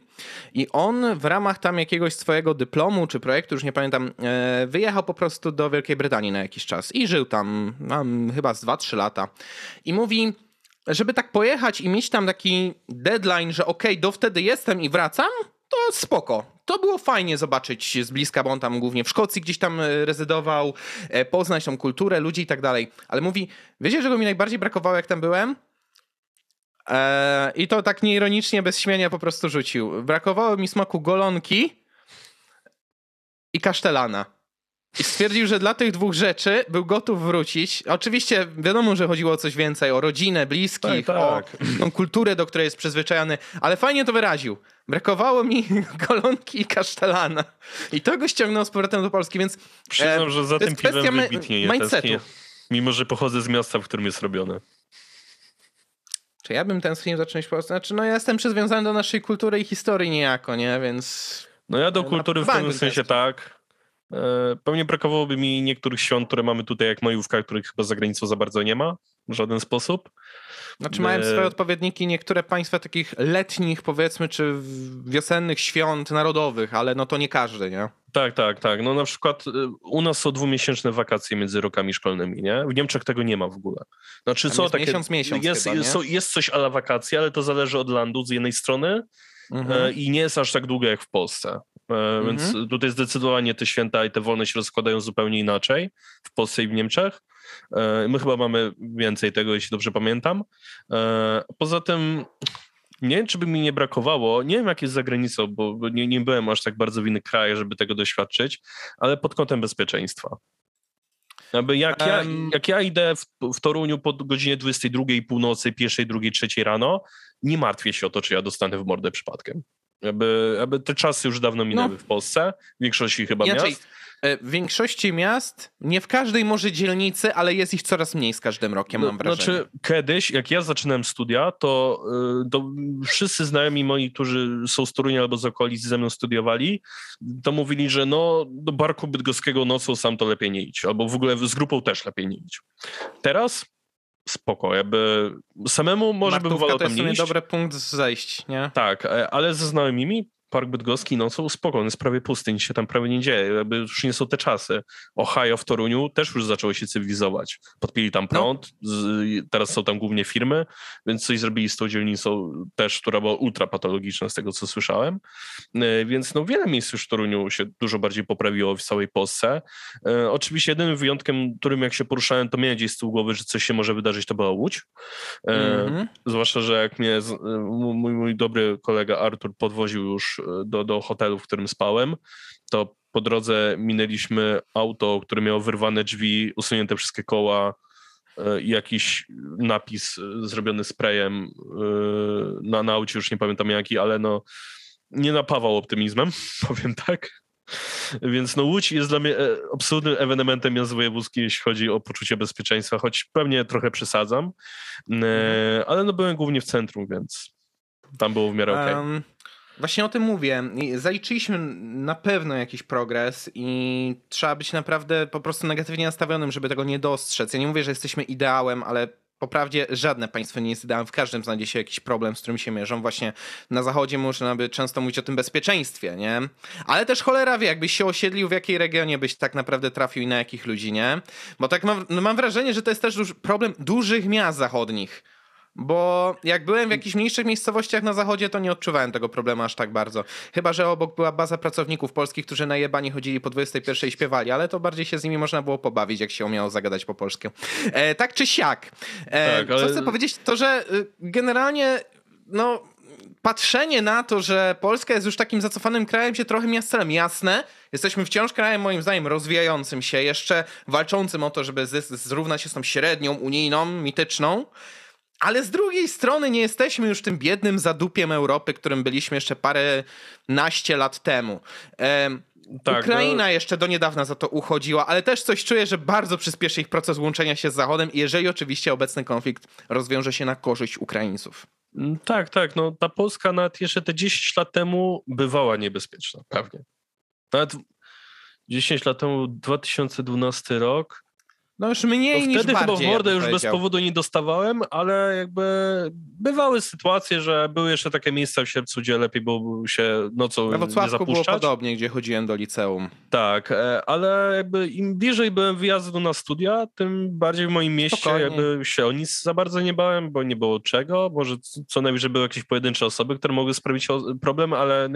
i on w ramach tam jakiegoś swojego dyplomu czy projektu, już nie pamiętam, e, wyjechał po prostu do Wielkiej Brytanii na jakiś czas i żył tam, tam chyba z 2-3 lata. I mówi, żeby tak pojechać i mieć tam taki deadline, że okej, okay, do wtedy jestem i wracam, to spoko. To było fajnie zobaczyć z bliska, bo on tam głównie w Szkocji gdzieś tam e, rezydował, e, poznać tą kulturę, ludzi i tak dalej. Ale mówi, wiecie, czego mi najbardziej brakowało, jak tam byłem? Eee, I to tak nieironicznie, bez śmiania po prostu rzucił. Brakowało mi smaku golonki i kasztelana. I stwierdził, że dla tych dwóch rzeczy był gotów wrócić. Oczywiście wiadomo, że chodziło o coś więcej, o rodzinę, bliskich, tak, tak. o tą kulturę, do której jest przyzwyczajony, ale fajnie to wyraził. Brakowało mi kolonki i kasztelana. I to go ściągnął z powrotem do Polski, więc...
Przyznam, e, że za tym piwem wybitnie nie mindsetu. Mimo, że pochodzę z miasta, w którym jest robione.
Czy ja bym tęsknił za czymś po prostu? Znaczy, no ja jestem przywiązany do naszej kultury i historii niejako, nie? Więc...
No ja do kultury w pewnym sensie tak. E, pewnie brakowałoby mi niektórych świąt, które mamy tutaj, jak majówka, których chyba za granicą za bardzo nie ma w żaden sposób.
Znaczy mają e, swoje odpowiedniki niektóre państwa takich letnich, powiedzmy, czy wiosennych świąt narodowych, ale no to nie każdy, nie?
Tak, tak, tak. No na przykład y, u nas są dwumiesięczne wakacje między rokami szkolnymi, nie? W Niemczech tego nie ma w ogóle.
Znaczy co takie... Miesiąc, miesiąc
jest,
chyba,
jest, jest coś ala wakacje, ale to zależy od landu z jednej strony mhm. E, i nie jest aż tak długo jak w Polsce. Mhm. Więc tutaj zdecydowanie te święta i te wolne się rozkładają zupełnie inaczej w Polsce i w Niemczech. E, my chyba mamy więcej tego, jeśli dobrze pamiętam. Poza tym nie wiem, czy by mi nie brakowało, nie wiem jak jest za granicą, bo nie, nie byłem aż tak bardzo w innych krajach, żeby tego doświadczyć, ale pod kątem bezpieczeństwa. Aby jak, ja, jak ja idę w, w Toruniu po godzinie 22 północy, pierwszej, drugiej, trzeciej rano, nie martwię się o to, czy ja dostanę w mordę przypadkiem. Aby, aby te czasy już dawno minęły no. w Polsce, w większości chyba Inaczej, miast.
E, w większości miast, nie w każdej może dzielnicy, ale jest ich coraz mniej z każdym rokiem, no, mam wrażenie.
Znaczy, kiedyś, jak ja zaczynałem studia, to, e, to wszyscy znajomi moi, którzy są z Torunia albo z okolic ze mną studiowali, to mówili, że no, do Barku Bydgoskiego nocą sam to lepiej nie idź, albo w ogóle z grupą też lepiej nie idź. Teraz spoko, jakby samemu może Martówka bym wolał tam nie
iść. to jest dobry punkt zejść, nie?
Tak, e, ale ze znajomymi Park Bydgoski nocą spokojny, jest prawie pusty, nic się tam prawie nie dzieje, jakby już nie są te czasy. Ohio w Toruniu też już zaczęło się cywilizować. Podpili tam no. prąd, no. z, teraz są tam głównie firmy, więc coś zrobili z tą dzielnicą też, która była ultra patologiczna z tego, co słyszałem. E, więc no wiele miejsc już w Toruniu się dużo bardziej poprawiło w całej Polsce. E, oczywiście jedynym wyjątkiem, którym jak się poruszałem, to miałem gdzieś z tyłu głowy, że coś się może wydarzyć, to była Łódź. Mm -hmm. Zwłaszcza, że jak mnie mój, mój dobry kolega Artur podwoził już do, do hotelu, w którym spałem, to po drodze minęliśmy auto, które miało wyrwane drzwi, usunięte wszystkie koła e, i jakiś napis e, zrobiony sprayem e, na, na aucie, już nie pamiętam jaki, ale no nie napawał optymizmem, powiem tak. Więc no Łódź jest dla mnie absolutnym ewenementem międzywojewódzkim, jeśli chodzi o poczucie bezpieczeństwa, choć pewnie trochę przesadzam, mhm. ale no byłem głównie w centrum, więc tam było w miarę okej. Okay. Um,
Właśnie o tym mówię. Zaliczyliśmy na pewno jakiś progres i trzeba być naprawdę po prostu negatywnie nastawionym, żeby tego nie dostrzec. Ja nie mówię, że jesteśmy ideałem, ale po prawdzie żadne państwo nie jest ideałem. W każdym znajdzie się jakiś problem, z którym się mierzą. Właśnie na zachodzie można by często mówić o tym bezpieczeństwie, nie? Ale też cholera wie, jakbyś się osiedlił, w jakiej regionie byś tak naprawdę trafił i na jakich ludzi, nie? Bo tak mam, no mam wrażenie, że to jest też duży problem dużych miast zachodnich bo jak byłem w jakichś mniejszych miejscowościach na zachodzie, to nie odczuwałem tego problemu aż tak bardzo. Chyba, że obok była baza pracowników polskich, którzy na jebani chodzili po 21 i śpiewali, ale to bardziej się z nimi można było pobawić, jak się umiało zagadać po polsku. E, tak czy siak. E, tak, ale... Co chcę powiedzieć, to że y, generalnie no patrzenie na to, że Polska jest już takim zacofanym krajem się trochę miastelem. Jasne, jesteśmy wciąż krajem moim zdaniem rozwijającym się, jeszcze walczącym o to, żeby zrównać się z tą średnią unijną, mityczną, ale z drugiej strony nie jesteśmy już tym biednym zadupiem Europy, którym byliśmy jeszcze parę naście lat temu. tak, Ukraina no... jeszcze do niedawna za to uchodziła, ale też coś czuję, że bardzo przyspieszy ich proces łączenia się z Zachodem, jeżeli oczywiście obecny konflikt rozwiąże się na korzyść Ukraińców.
Mm, tak, tak. No, ta Polska nawet jeszcze te 10 lat temu bywała niebezpieczna, pewnie. Nawet 10 lat temu, 2012 rok,
no już mniej
no
niż
wtedy
bardziej,
chyba w mordę już bez powodu nie dostawałem, ale jakby bywały sytuacje, że były jeszcze takie miejsca w Sierpcu, gdzie lepiej było się nocą
Na
Wrocławku
było podobnie, gdzie chodziłem do liceum.
Tak, e, ale jakby im bliżej byłem wyjazdu na studia, tym bardziej w moim mieście Spokojnie. jakby się o nic za bardzo nie bałem, bo nie było czego. Może co najwyżej były jakieś pojedyncze osoby, które mogły sprawić problem, ale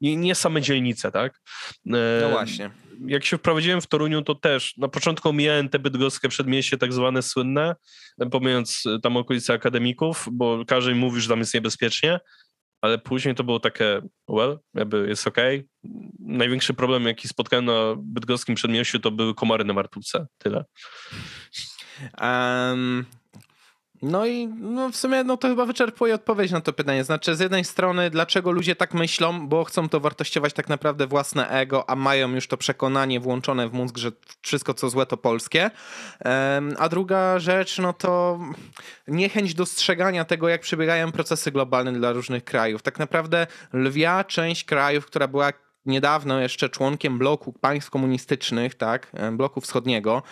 nie, nie same dzielnice, tak?
E, no właśnie
jak się wprowadziłem w Toruniu, to też na początku mijałem te bydgoskie przedmieście tak zwane słynne, pomijając tam okolice akademików, bo każdy mówi, że tam jest niebezpiecznie. ale później to było takie, well, jakby jest ok. Największy problem, jaki spotkałem na bydgoskim przedmieściu, to były komary na martuce. Tyle.
Um, no i no w sumie no to chyba wyczerpuje odpowiedź na to pytanie. Znaczy, z jednej strony, dlaczego ludzie tak myślą, bo chcą to wartościować tak naprawdę własne ego, a mają już to przekonanie włączone w mózg, że wszystko co złe to polskie. A druga rzecz, no to niechęć dostrzegania tego, jak przebiegają procesy globalne dla różnych krajów. Tak naprawdę lwia część krajów, która była niedawno jeszcze członkiem bloku państw komunistycznych, tak, bloku wschodniego,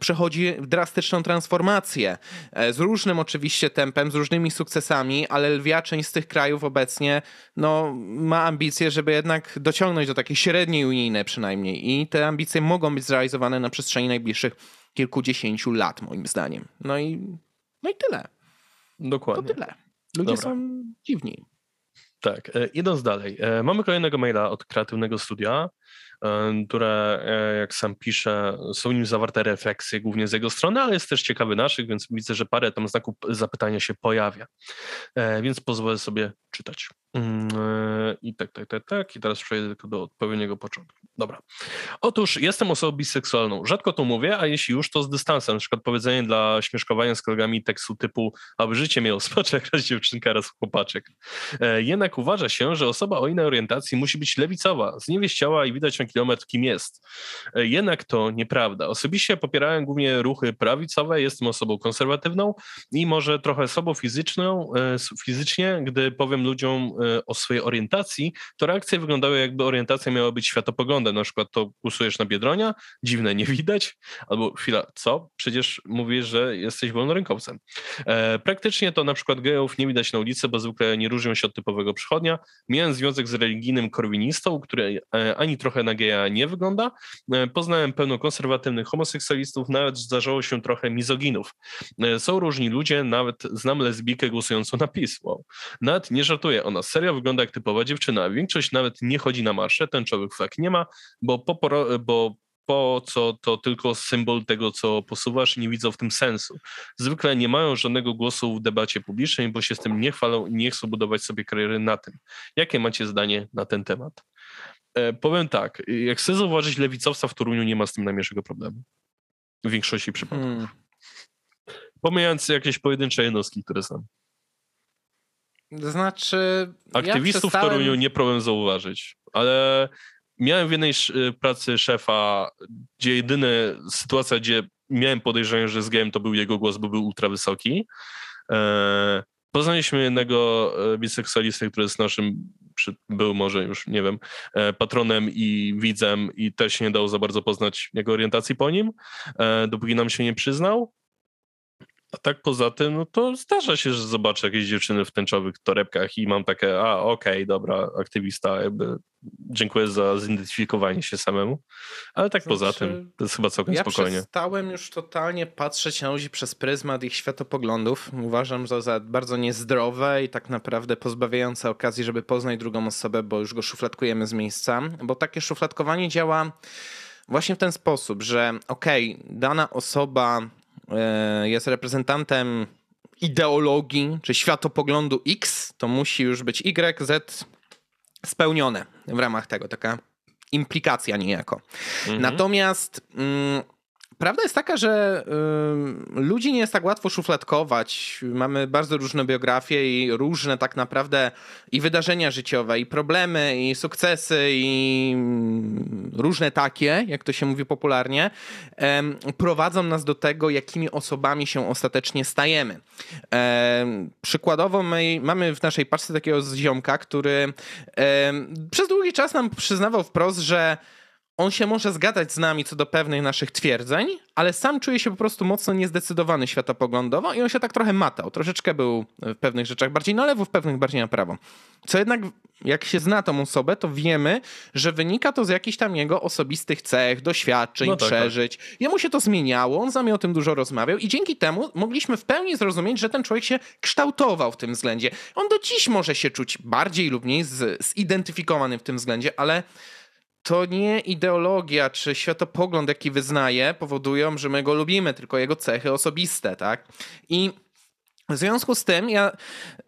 przechodzi drastyczną transformację e, z różnym oczywiście tempem, z różnymi sukcesami, ale lwia część z tych krajów obecnie no, ma ambicje, żeby jednak dociągnąć do takiej średniej unijnej przynajmniej i te ambicje mogą być zrealizowane na przestrzeni najbliższych kilkudziesięciu lat, moim zdaniem. No i, no i tyle.
Dokładnie.
To tyle. Ludzie Dobra. są dziwni.
Tak, e, idąc dalej. E, mamy kolejnego maila od kreatywnego studia, które, jak sam pisze, są w nim zawarte refleksje głównie z jego strony, ale jest też ciekawy naszych, więc widzę, że parę tam znaków zapytania się pojawia. Więc pozwolę sobie czytać. Mm, I tak, tak, tak, tak. I teraz przejdę tylko do odpowiedniego początku. Dobra. Otóż jestem osobą biseksualną. Rzadko to mówię, a jeśli już, to z dystansem. Na przykład powiedzenie dla śmieszkowania z kolegami tekstu typu aby życie miało smaczek, raz dziewczynka, raz chłopaczek. E, jednak uważa się, że osoba o innej orientacji musi być lewicowa, zniewieściała i widać na kilometr, kim jest. E, jednak to nieprawda. Osobiście popierałem głównie ruchy prawicowe, jestem osobą konserwatywną i może trochę osobą fizyczną, e, fizycznie, gdy powiem ludziom o swojej orientacji, to reakcje wyglądały jakby orientacja miała być światopoglądem na przykład to głosujesz na Biedronia, dziwne, nie widać, albo chwila, co? Przecież mówisz, że jesteś wolnorynkowcem. E, praktycznie to na przykład gejów nie widać na ulicy, bo zwykle nie różnią się od typowego przychodnia. Miałem związek z religijnym korwinistą, który e, ani trochę na geja nie wygląda. E, poznałem pełno konserwatywnych homoseksualistów, nawet zdarzało się trochę mizoginów. E, są różni ludzie, nawet znam lesbijkę głosującą na PiS. Wow. Nawet nie żartuję, ona serio wygląda jak typowa dziewczyna. Większość nawet nie chodzi na marsze, tęczowych flag nie ma, bo po, bo po co to tylko symbol tego, co posuwasz, nie widzą w tym sensu. Zwykle nie mają żadnego głosu w debacie publicznej, bo się z tym nie chwalą i nie chcą budować sobie kariery na tym. Jakie macie zdanie na ten temat? E, powiem tak, jak chcę zauważyć, lewicowca w Toruniu nie ma z tym najmniejszego problemu. W większości przypadków. Hmm. Pomijając jakieś pojedyncze jednostki, które znam.
Znaczy.
Aktywistów ja przestałem... w Toruniu nie problem zauważyć, ale miałem w jednej y, pracy szefa, gdzie jedyna sytuacja, gdzie miałem podejrzenie, że z gejem to był jego głos, bo był ultra wysoki. E, poznaliśmy jednego e, biseksualistę, który jest naszym, był może już, nie wiem, e, patronem i widzem i też nie dało za bardzo poznać jego orientacji po nim, dopóki nam się nie przyznał. A tak poza tym, no to zdarza się, że zobaczę jakieś dziewczyny w tęczowych torebkach i mam takie, a okej, okay, dobra, aktywista, jakby dziękuję za zidentyfikowanie się samemu. Ale tak znaczy, poza tym, to jest chyba całkiem
ja
spokojnie.
Ja przestałem już totalnie patrzeć na ludzi przez pryzmat ich światopoglądów. Uważam to za bardzo niezdrowe i tak naprawdę pozbawiające okazji, żeby poznać drugą osobę, bo już go szufladkujemy z miejsca. Bo takie szufladkowanie działa właśnie w ten sposób, że okej, okay, dana osoba jest reprezentantem ideologii czy światopoglądu X, to musi już być Y, Z spełnione w ramach tego, taka implikacja niejako. Mhm. Natomiast mm, Prawda jest taka, że y, ludzi nie jest tak łatwo szufladkować. Mamy bardzo różne biografie i różne tak naprawdę i wydarzenia życiowe, i problemy, i sukcesy, i y, różne takie, jak to się mówi popularnie, y, prowadzą nas do tego, jakimi osobami się ostatecznie stajemy. przykładowo my mamy w naszej paczce takiego ziomka, który przez długi czas nam przyznawał wprost, że on się może zgadzać z nami co do pewnych naszych twierdzeń, ale sam czuje się po prostu mocno niezdecydowany światopoglądowo i on się tak trochę matał. Troszeczkę był w pewnych rzeczach bardziej na lewo, w pewnych bardziej na prawo. Co jednak, jak się zna tą osobę, to wiemy, że wynika to z jakichś tam jego osobistych cech, doświadczeń, no tak, tak. przeżyć. Tak. Jemu się to zmieniało, on z nami o tym dużo rozmawiał i dzięki temu mogliśmy w pełni zrozumieć, że ten człowiek się kształtował w tym względzie. On do dziś może się czuć bardziej lub mniej zidentyfikowany w tym względzie, ale to nie ideologia czy światopogląd, jaki wyznaje, powodują, że my go lubimy, tylko jego cechy osobiste, tak? I W związku z tym ja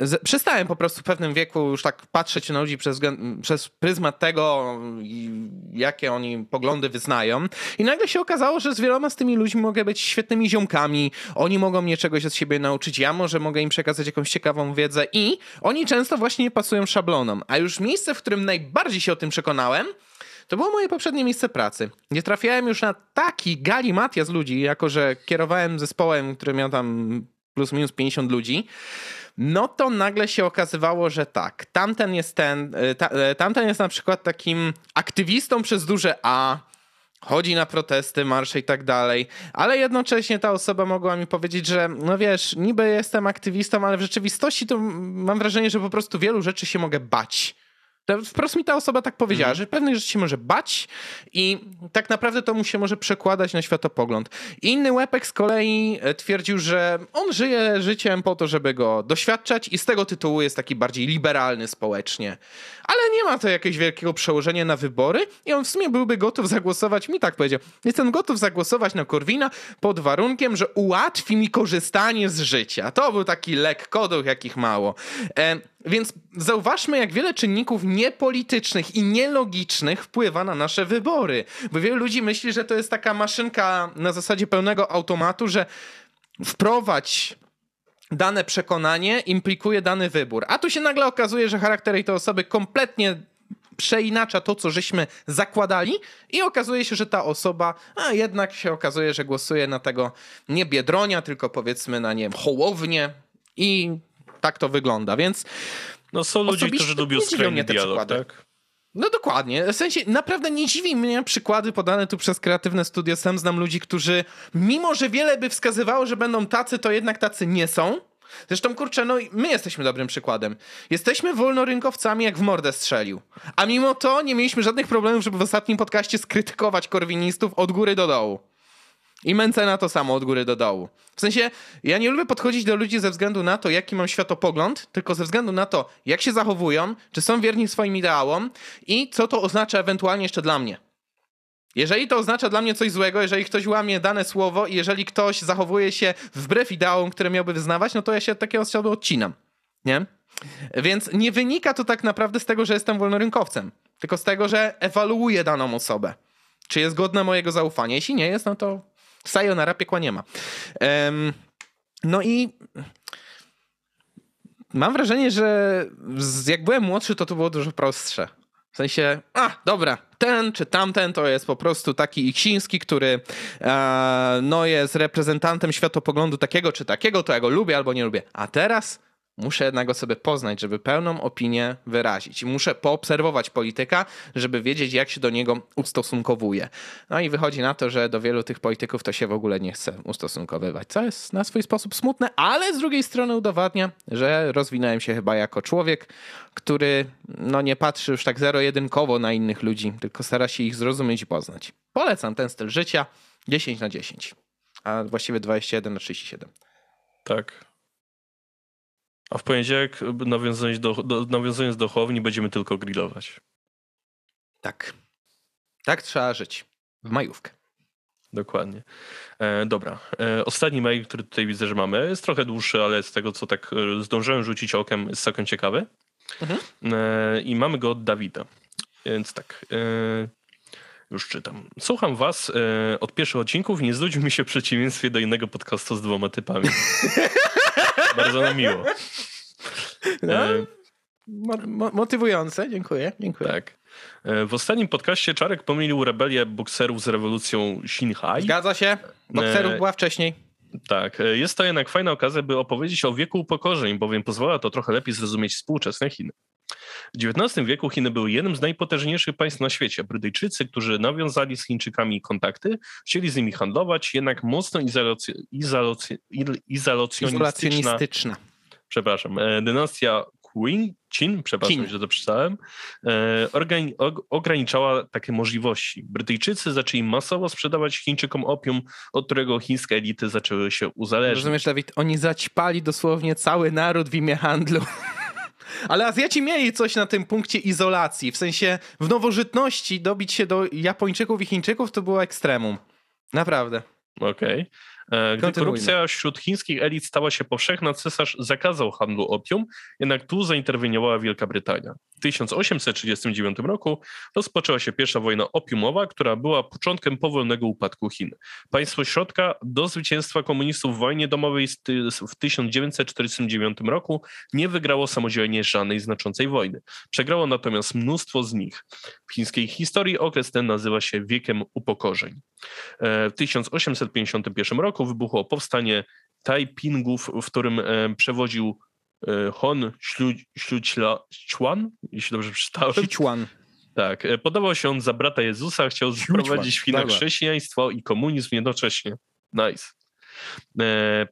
z, przestałem po prostu w pewnym wieku już tak patrzeć na ludzi przez, przez pryzmat tego, jakie oni poglądy wyznają. I nagle się okazało, że z wieloma z tymi ludźmi mogę być świetnymi ziomkami. Oni mogą mnie czegoś od siebie nauczyć, ja może mogę im przekazać jakąś ciekawą wiedzę i oni często właśnie nie pasują szablonom. A już miejsce, w którym najbardziej się o tym przekonałem, to było moje poprzednie miejsce pracy. Nie trafiałem już na taki galimatias ludzi, jako że kierowałem zespołem, który miał tam plus minus 50 ludzi, no to nagle się okazywało, że tak, tamten jest ten, e, ta, e, tamten jest na przykład takim aktywistą przez duże A, chodzi na protesty, marsze i tak dalej, ale jednocześnie ta osoba mogła mi powiedzieć, że no wiesz, niby jestem aktywistą, ale w rzeczywistości to mam wrażenie, że po prostu wielu rzeczy się mogę bać. Wprost mi ta osoba tak powiedziała, mm. że pewnych rzeczy się może bać i tak naprawdę to mu się może przekładać na światopogląd. Inny łepek z kolei e, twierdził, że on żyje życiem po to, żeby go doświadczać i z tego tytułu jest taki bardziej liberalny społecznie. Ale nie ma to jakiegoś wielkiego przełożenia na wybory i on w sumie byłby gotów zagłosować, mi tak powiedział, jestem gotów zagłosować na Korwina pod warunkiem, że ułatwi mi korzystanie z życia. To był taki lek koduch, jakich mało. E, więc zauważmy, jak wiele czynników niepolitycznych i nielogicznych wpływa na nasze wybory. Bo wielu ludzi myśli, że to jest taka maszynka na zasadzie pełnego automatu, że wprowadź dane przekonanie implikuje dany wybór. A tu się nagle okazuje, że charakter tej osoby kompletnie przeinacza to, co żeśmy zakładali i okazuje się, że ta osoba, a jednak się okazuje, że głosuje na tego nie Biedronia, tylko powiedzmy na nie Hołownię i tak to wygląda, więc...
No są ludzie, którzy lubią skrajny dialog, tak?
No dokładnie. W sensie naprawdę nie dziwi mnie przykłady podane tu przez kreatywne studio. Sam znam ludzi, którzy mimo, że wiele by wskazywało, że będą tacy, to jednak tacy nie są. Zresztą, kurczę, no my jesteśmy dobrym przykładem. Jesteśmy wolnorynkowcami, jak w mordę strzelił. A mimo to nie mieliśmy żadnych problemów, żeby w ostatnim podcaście skrytykować korwinistów od góry do dołu. I na to samo od góry do dołu. W sensie, ja nie lubię podchodzić do ludzi ze względu na to, jaki mam światopogląd, tylko ze względu na to, jak się zachowują, czy są wierni swoim ideałom i co to oznacza ewentualnie jeszcze dla mnie. Jeżeli to oznacza dla mnie coś złego, jeżeli ktoś łamie dane słowo i jeżeli ktoś zachowuje się wbrew ideałom, które miałby wyznawać, no to ja się od takiego osoby odcinam. Nie? Więc nie wynika to tak naprawdę z tego, że jestem wolnorynkowcem, tylko z tego, że ewaluuję daną osobę. Czy jest godna mojego zaufania? Jeśli nie jest, no to Sayonara piekła nie ma. No i mam wrażenie, że jak byłem młodszy, to to było dużo prostsze. W sensie, a dobra, ten czy tamten to jest po prostu taki Iksiński, który e, no jest reprezentantem światopoglądu takiego czy takiego, to ja go lubię albo nie lubię. A teraz Muszę jednak sobie poznać, żeby pełną opinię wyrazić. Muszę poobserwować polityka, żeby wiedzieć, jak się do niego ustosunkowuje. No i wychodzi na to, że do wielu tych polityków to się w ogóle nie chce ustosunkowywać, co jest na swój sposób smutne, ale z drugiej strony udowadnia, że rozwinąłem się chyba jako człowiek, który no nie patrzy już tak zero-jedynkowo na innych ludzi, tylko stara się ich zrozumieć i poznać. Polecam ten styl życia 10 na 10, a właściwie 21 na 37.
Tak, a w poniedziałek, nawiązując do, do, nawiązując do chłowni, będziemy tylko grillować.
Tak. Tak trzeba żyć. W majówkę.
Dokładnie. E, dobra. E, ostatni mail, który tutaj widzę, że mamy, jest trochę dłuższy, ale z tego, co tak e, zdążyłem rzucić okiem, jest całkiem ciekawy. Mhm. E, I mamy go od Dawida. Więc tak. E, już czytam. Słucham was e, od pierwszych odcinków i nie znudził mi się w przeciwieństwie do innego podcastu z dwoma typami. Bardzo nam miło.
No, e, mo motywujące, dziękuję, dziękuję.
Tak. E, w ostatnim podcaście Czarek pomylił rebelię bokserów z rewolucją Xinhai.
Zgadza się, bokserów była wcześniej.
Tak, jest to jednak fajna okazja, by opowiedzieć o wieku upokorzeń, bowiem pozwala to trochę lepiej zrozumieć współczesne Chiny. W XIX wieku Chiny były jednym z najpotężniejszych państw na świecie. Brytyjczycy, którzy nawiązali z Chińczykami kontakty, chcieli z nimi handlować, jednak mocno izolac izolac izolacjonistyczna, przepraszam, e, dynastia Qing, Qin, przepraszam, że to przeczytałem, e, ograniczała takie możliwości. Brytyjczycy zaczęli masowo sprzedawać Chińczykom opium, od którego chińskie elity zaczęły się uzależniać.
Rozumiesz, Dawid, oni zaćpali dosłownie cały naród w imię handlu. Ale Azjaci mieli coś na tym punkcie izolacji. W sensie w nowożytności dobić się do Japończyków i Chińczyków to było ekstremum. Naprawdę.
Okej. E, gdy korupcja wśród chińskich elit stała się powszechna, cesarz zakazał handlu opium, jednak tu zainterweniowała Wielka Brytania. W 1839 roku rozpoczęła się pierwsza wojna opiumowa, która była początkiem powolnego upadku Chin. Państwo środka do zwycięstwa komunistów w wojnie domowej w 1949 roku nie wygrało samodzielnie żadnej znaczącej wojny. Przegrało natomiast mnóstwo z nich. W chińskiej historii okres ten nazywa się wiekiem upokorzeń. E, w 1851 roku wybuchło powstanie Taipingów, w którym e, przewodził Hon Ślućlan, jeśli dobrze przeczytałem.
Sichuan.
Tak, podawał się on za brata Jezusa, chciał wprowadzić w Chinach chrześcijaństwo i komunizm jednocześnie. Nice.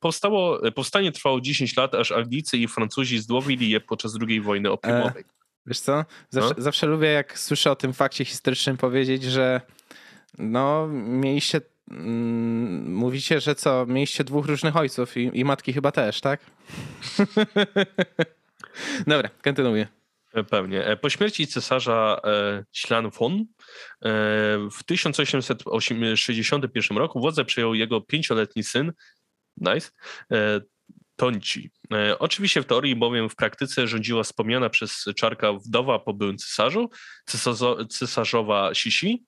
Powstało, powstanie trwało 10 lat, aż Anglicy i Francuzi zdłowili je podczas II wojny opiumowej. E,
wiesz co? Zawsze, no? zawsze lubię, jak słyszę o tym fakcie historycznym, powiedzieć, że no, mieliście. Mm, mówicie, że co? Mieliście dwóch różnych ojców i, i matki chyba też, tak? Dobra, kontynuuję.
E, pewnie. E, po śmierci cesarza e, Ślanfon w 1861 roku władzę przejął jego pięcioletni syn, nice, Tonci. E, oczywiście w teorii, bowiem w praktyce rządziła wspomniana przez Czarka wdowa po byłym cesarzu, cesarzo, cesarzowa Sisi.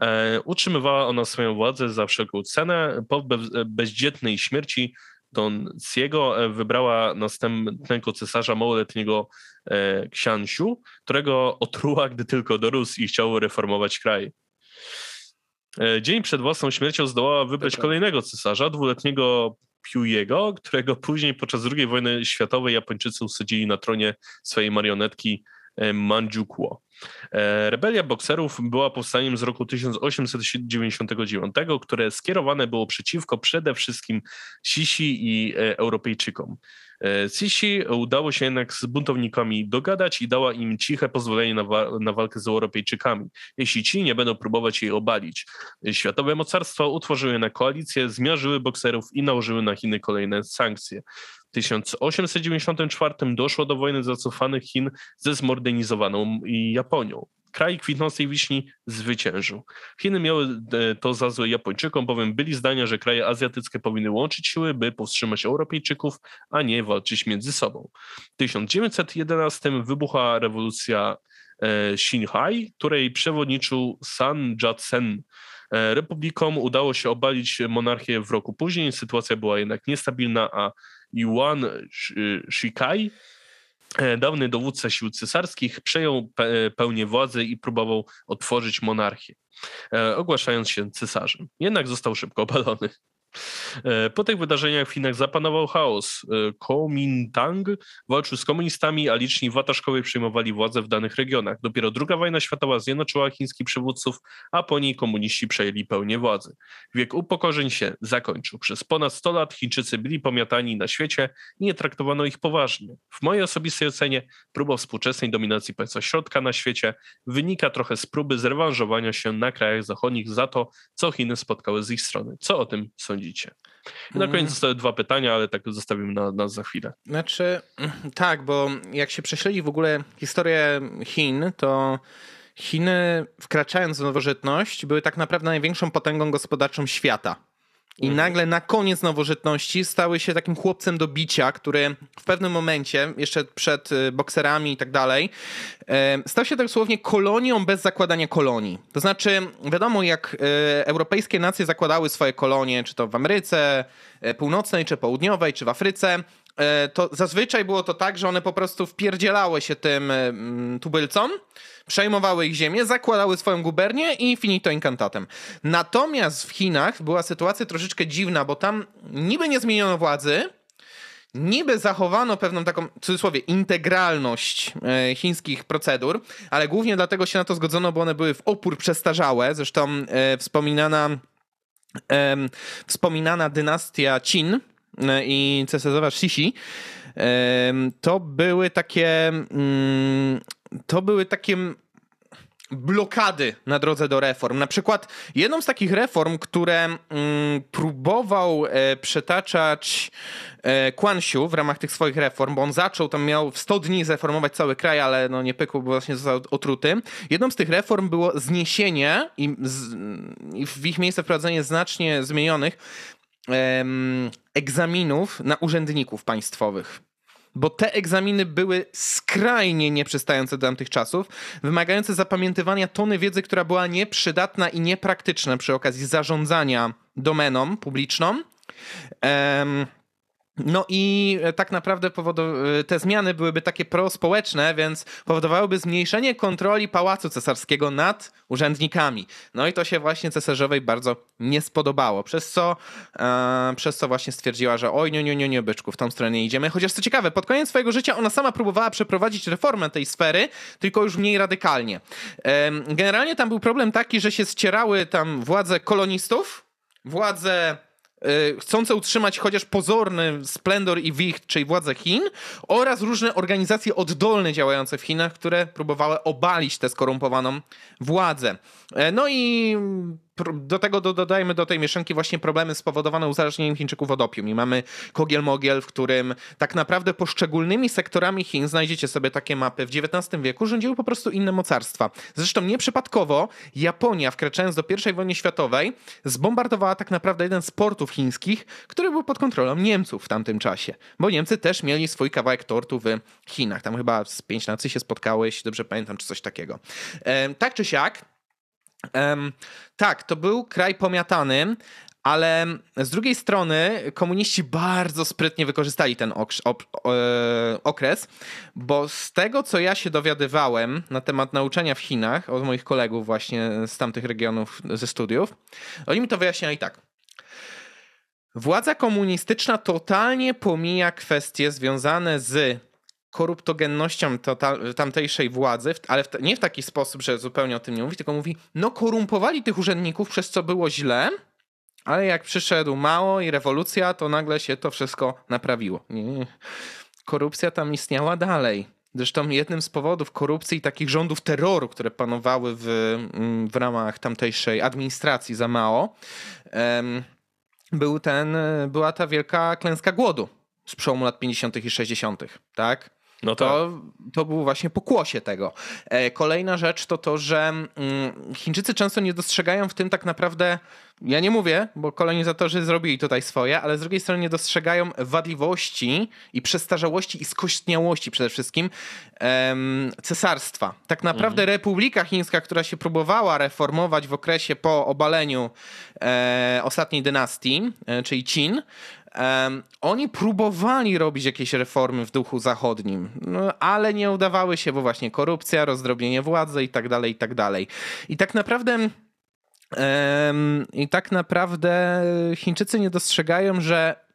E, utrzymywała ona swoją władzę za wszelką cenę. Po bezdzietnej śmierci Don Siego e, wybrała następnego cesarza małoletniego Ksiansiu, którego otruła, gdy tylko dorósł i chciał reformować kraj. Dzień przed własną śmiercią zdołała wybrać kolejnego cesarza, dwuletniego Piujego, którego później podczas II wojny światowej Japończycy usadzili na tronie swojej marionetki e, Manjukwo. E, rebelia bokserów była powstaniem z roku 1899, które skierowane było przeciwko przede wszystkim Sisi i e, Europejczykom. Sisi udało się jednak z buntownikami dogadać i dała im ciche pozwolenie na, wa na, walkę z Europejczykami, jeśli ci nie będą próbować jej obalić. Światowe mocarstwa utworzyły na koalicję, zmiażyły bokserów i nałożyły na Chiny kolejne sankcje. W 1894 doszło do wojny zacofanych Chin ze zmodernizowaną Japonią kraj kwitnącej wiśni zwyciężył. Chiny miały e, to za złe Japończykom, bowiem byli zdania, że kraje azjatyckie powinny łączyć siły, by powstrzymać Europejczyków, a nie walczyć między sobą. W 1911 wybuchła rewolucja e, Xinhai, której przewodniczył San Yat-sen. E, republikom udało się obalić monarchię w roku później, sytuacja była jednak niestabilna, a Yuan Shikai dawny dowódca sił cesarskich przejął pełnię władzy i próbował otworzyć monarchię, e, ogłaszając się cesarzem. Jednak został szybko obalony. E, po tych wydarzeniach w Chinach zapanował chaos. E, Kuomintang walczył z komunistami, a liczni wataszkowie przejmowali władzę w danych regionach. Dopiero II wojna światowa zjednoczyła chińskich przywódców, a po niej komuniści przejęli pełnię władzy. Wiek upokorzeń się zakończył. Przez ponad 100 lat Chińczycy byli pomiatani na świecie i nie traktowano ich poważnie. W mojej osobistej ocenie próba współczesnej dominacji państwa środka na świecie wynika trochę z próby zrewanżowania się na krajach zachodnich za to, co Chiny spotkały z ich strony. Co o tym sądzicie? Sądzicie? I na koniec mm. zostały dwa pytania, ale tak zostawimy na, na za chwilę.
Znaczy, tak, bo jak się prześledzi w ogóle historię Chin, to Chiny wkraczając w nowożytność były tak naprawdę największą potęgą gospodarczą świata. I mhm. nagle na koniec nowożytności stały się takim chłopcem do bicia, który w pewnym momencie, jeszcze przed y, bokserami i tak dalej, stał się tak dosłownie kolonią bez zakładania kolonii. To znaczy, wiadomo, jak y, europejskie nacje zakładały swoje kolonie, czy to w Ameryce y, Północnej, czy Południowej, czy w Afryce, to zazwyczaj było to tak, że one po prostu wpierdzielały się tym mm, tubylcom, przejmowały ich ziemię, zakładały swoją gubernię i finito incantatem. Natomiast w Chinach była sytuacja troszeczkę dziwna, bo tam niby nie zmieniono władzy, niby zachowano pewną taką, w cudzysłowie, integralność e, chińskich procedur, ale głównie dlatego się na to zgodzono, bo one były w opór przestarzałe. Zresztą e, wspominana, e, wspominana dynastia Qin, E, i cesarzowa Shishi, to były takie mm, to były takie blokady na drodze do reform. Na przykład jedną z takich reform, które mm, próbował e, przetaczać e, w ramach tych swoich reform, bo on zaczął, tam miał w 100 dni zreformować cały kraj, ale no nie pykł, bo właśnie został otruty. Jedną z tych reform było zniesienie i, z, i w ich miejsce wprowadzenie znacznie zmienionych egzaminów na urzędników państwowych bo te egzaminy były skrajnie nieprzystające do tamtych czasów, wymagające zapamiętywania tony wiedzy, która była nieprzydatna i niepraktyczna przy okazji zarządzania domeną publiczną. Um, no i e, tak naprawdę e, te zmiany byłyby takie prospołeczne, więc powodowałyby zmniejszenie kontroli Pałacu Cesarskiego nad urzędnikami. No i to się właśnie cesarzowej bardzo nie spodobało, przez co, e, przez co właśnie stwierdziła, że oj, nie, nie, nie, nie, byczku, w tą stronę idziemy. Chociaż co ciekawe, pod koniec swojego życia ona sama próbowała przeprowadzić reformę tej sfery, tylko już mniej radykalnie. E, generalnie tam był problem taki, że się ścierały tam władze kolonistów, władze chcące utrzymać chociaż pozorny splendor i wicht, czyli władzę Chin, oraz różne organizacje oddolne działające w Chinach, które próbowały obalić tę skorumpowaną władzę. E, no i do tego dodajmy do tej mieszanki właśnie problemy spowodowane uzależnieniem Chińczyków od opium. I mamy kogiel-mogiel, w którym tak naprawdę poszczególnymi sektorami Chin, znajdziecie sobie takie mapy, w XIX wieku rządziły po prostu inne mocarstwa. Zresztą nieprzypadkowo Japonia, wkraczając do I wojny światowej, zbombardowała tak naprawdę jeden z portów chińskich, który był pod kontrolą Niemców w tamtym czasie. Bo Niemcy też mieli swój kawałek tortu w Chinach. Tam chyba z pięć nacji się spotkały, jeśli dobrze pamiętam, czy coś takiego. E, tak czy siak, Um, tak, to był kraj pomiatany, ale z drugiej strony komuniści bardzo sprytnie wykorzystali ten e, okres, bo z tego, co ja się dowiadywałem na temat nauczania w Chinach od moich kolegów właśnie z tamtych regionów ze studiów, oni mi to wyjaśniali tak. Władza komunistyczna totalnie pomija kwestie związane z koruptogennością tamtejszej władzy, ale w, nie w taki sposób, że zupełnie o tym nie mówi, tylko mówi, no korumpowali tych urzędników, przez co było źle, ale jak przyszedł mało i rewolucja, to nagle się to wszystko naprawiło. Nie, korupcja tam istniała dalej. Zresztą jednym z powodów korupcji i takich rządów terroru, które panowały w, w ramach tamtejszej administracji za mało, był ten, była ta wielka klęska głodu z przełomu lat 50. i 60., tak? No to, tak. to był właśnie pokłosie tego. E, kolejna rzecz to to, że mm, Chińczycy często nie dostrzegają w tym tak naprawdę, ja nie mówię, bo kolonizatorzy zrobili tutaj swoje, ale z drugiej strony nie dostrzegają wadliwości i przestarzałości i skośniałości przede wszystkim em, cesarstwa. Tak naprawdę mhm. Republika Chińska, która się próbowała reformować w okresie po obaleniu e, ostatniej dynastii, e, czyli Qin, Um, oni próbowali robić jakieś reformy w duchu zachodnim, no, ale nie udawały się, bo właśnie korupcja, rozdrobnienie władzy i tak dalej, i tak dalej. I tak naprawdę. I tak naprawdę Chińczycy nie dostrzegają, że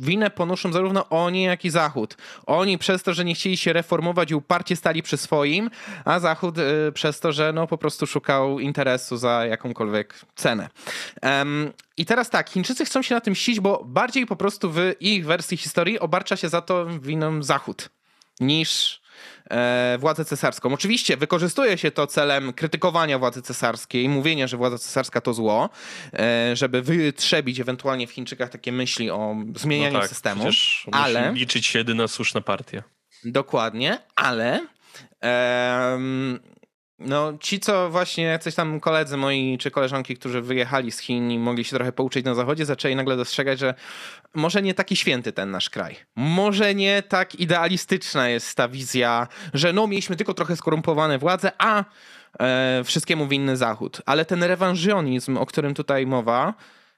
winę ponoszą zarówno oni, jak i Zachód. Oni przez to, że nie chcieli się reformować i uparcie stali przy swoim, a Zachód y, przez to, że no, po prostu szukał interesu za jakąkolwiek cenę. Um, I teraz tak, Chińczycy chcą się na tym ścić, bo bardziej po prostu w ich wersji historii obarcza się za to winą Zachód niż władzę cesarską. Oczywiście wykorzystuje się to celem krytykowania władzy cesarskiej, mówienia, że władza cesarska to zło, e, żeby wytrzebić ewentualnie w Chińczykach takie myśli o zmienianiu no tak, systemu. Ale
liczyć się jedyna słuszna partia.
Dokładnie, ale no, ci, co właśnie coś tam koledzy moi czy koleżanki, którzy wyjechali z Chin i mogli się trochę pouczyć na zachodzie, zaczęli nagle dostrzegać, że może nie taki święty ten nasz kraj. Może nie tak idealistyczna jest ta wizja, że no, mieliśmy tylko trochę skorumpowane władze, a e, wszystkiemu winny Zachód. Ale ten rewanżionizm, o którym tutaj mowa,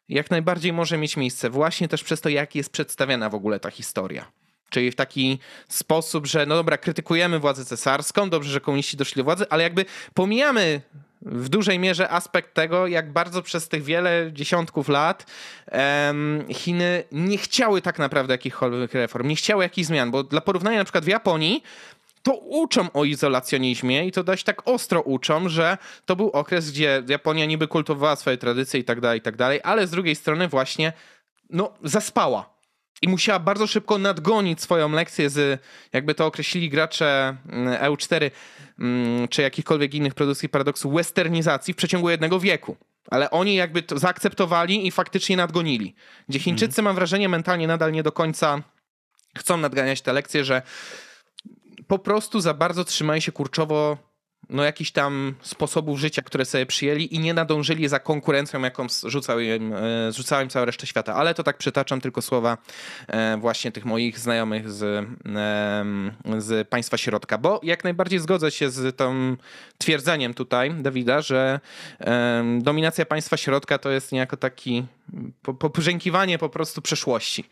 jak najbardziej może mieć miejsce właśnie też przez to, jak jest przedstawiana w ogóle ta historia. Czyli w taki sposób, że no dobra, krytykujemy władzę cesarską, dobrze, że komuniści doszli do władzy, ale jakby pomijamy w dużej mierze aspekt tego, jak bardzo przez tych wiele dziesiątków lat um, Chiny nie chciały tak naprawdę jakichkolwiek reform, nie chciały jakichś zmian, bo dla porównania na przykład w Japonii to uczą o izolacjonizmie i to dość tak ostro uczą, że to był okres, gdzie Japonia niby kultowała swoje tradycje i tak dalej, i tak dalej, ale z drugiej strony właśnie no, zaspała i musiała bardzo szybko nadgonić swoją lekcję z, jakby to określili gracze mm, EU4 mm, czy jakichkolwiek innych produkcji paradoksu, westernizacji w przeciągu jednego wieku. Ale oni jakby to zaakceptowali i faktycznie nadgonili. Gdzie Chińczycy, mm. mam wrażenie, mentalnie nadal nie do końca chcą nadganiać te lekcje, że po prostu za bardzo trzymają się kurczowo no, jakichś tam sposobów życia, które sobie przyjęli i nie nadążyli za konkurencją, jaką rzucał im, e, rzucała reszta świata. Ale to tak przytaczam tylko słowa e, właśnie tych moich znajomych z, z państwa środka, bo jak najbardziej zgodzę się z tym twierdzeniem tutaj Dawida, że dominacja państwa środka to jest niejako taki pobrzękiwanie po prostu przeszłości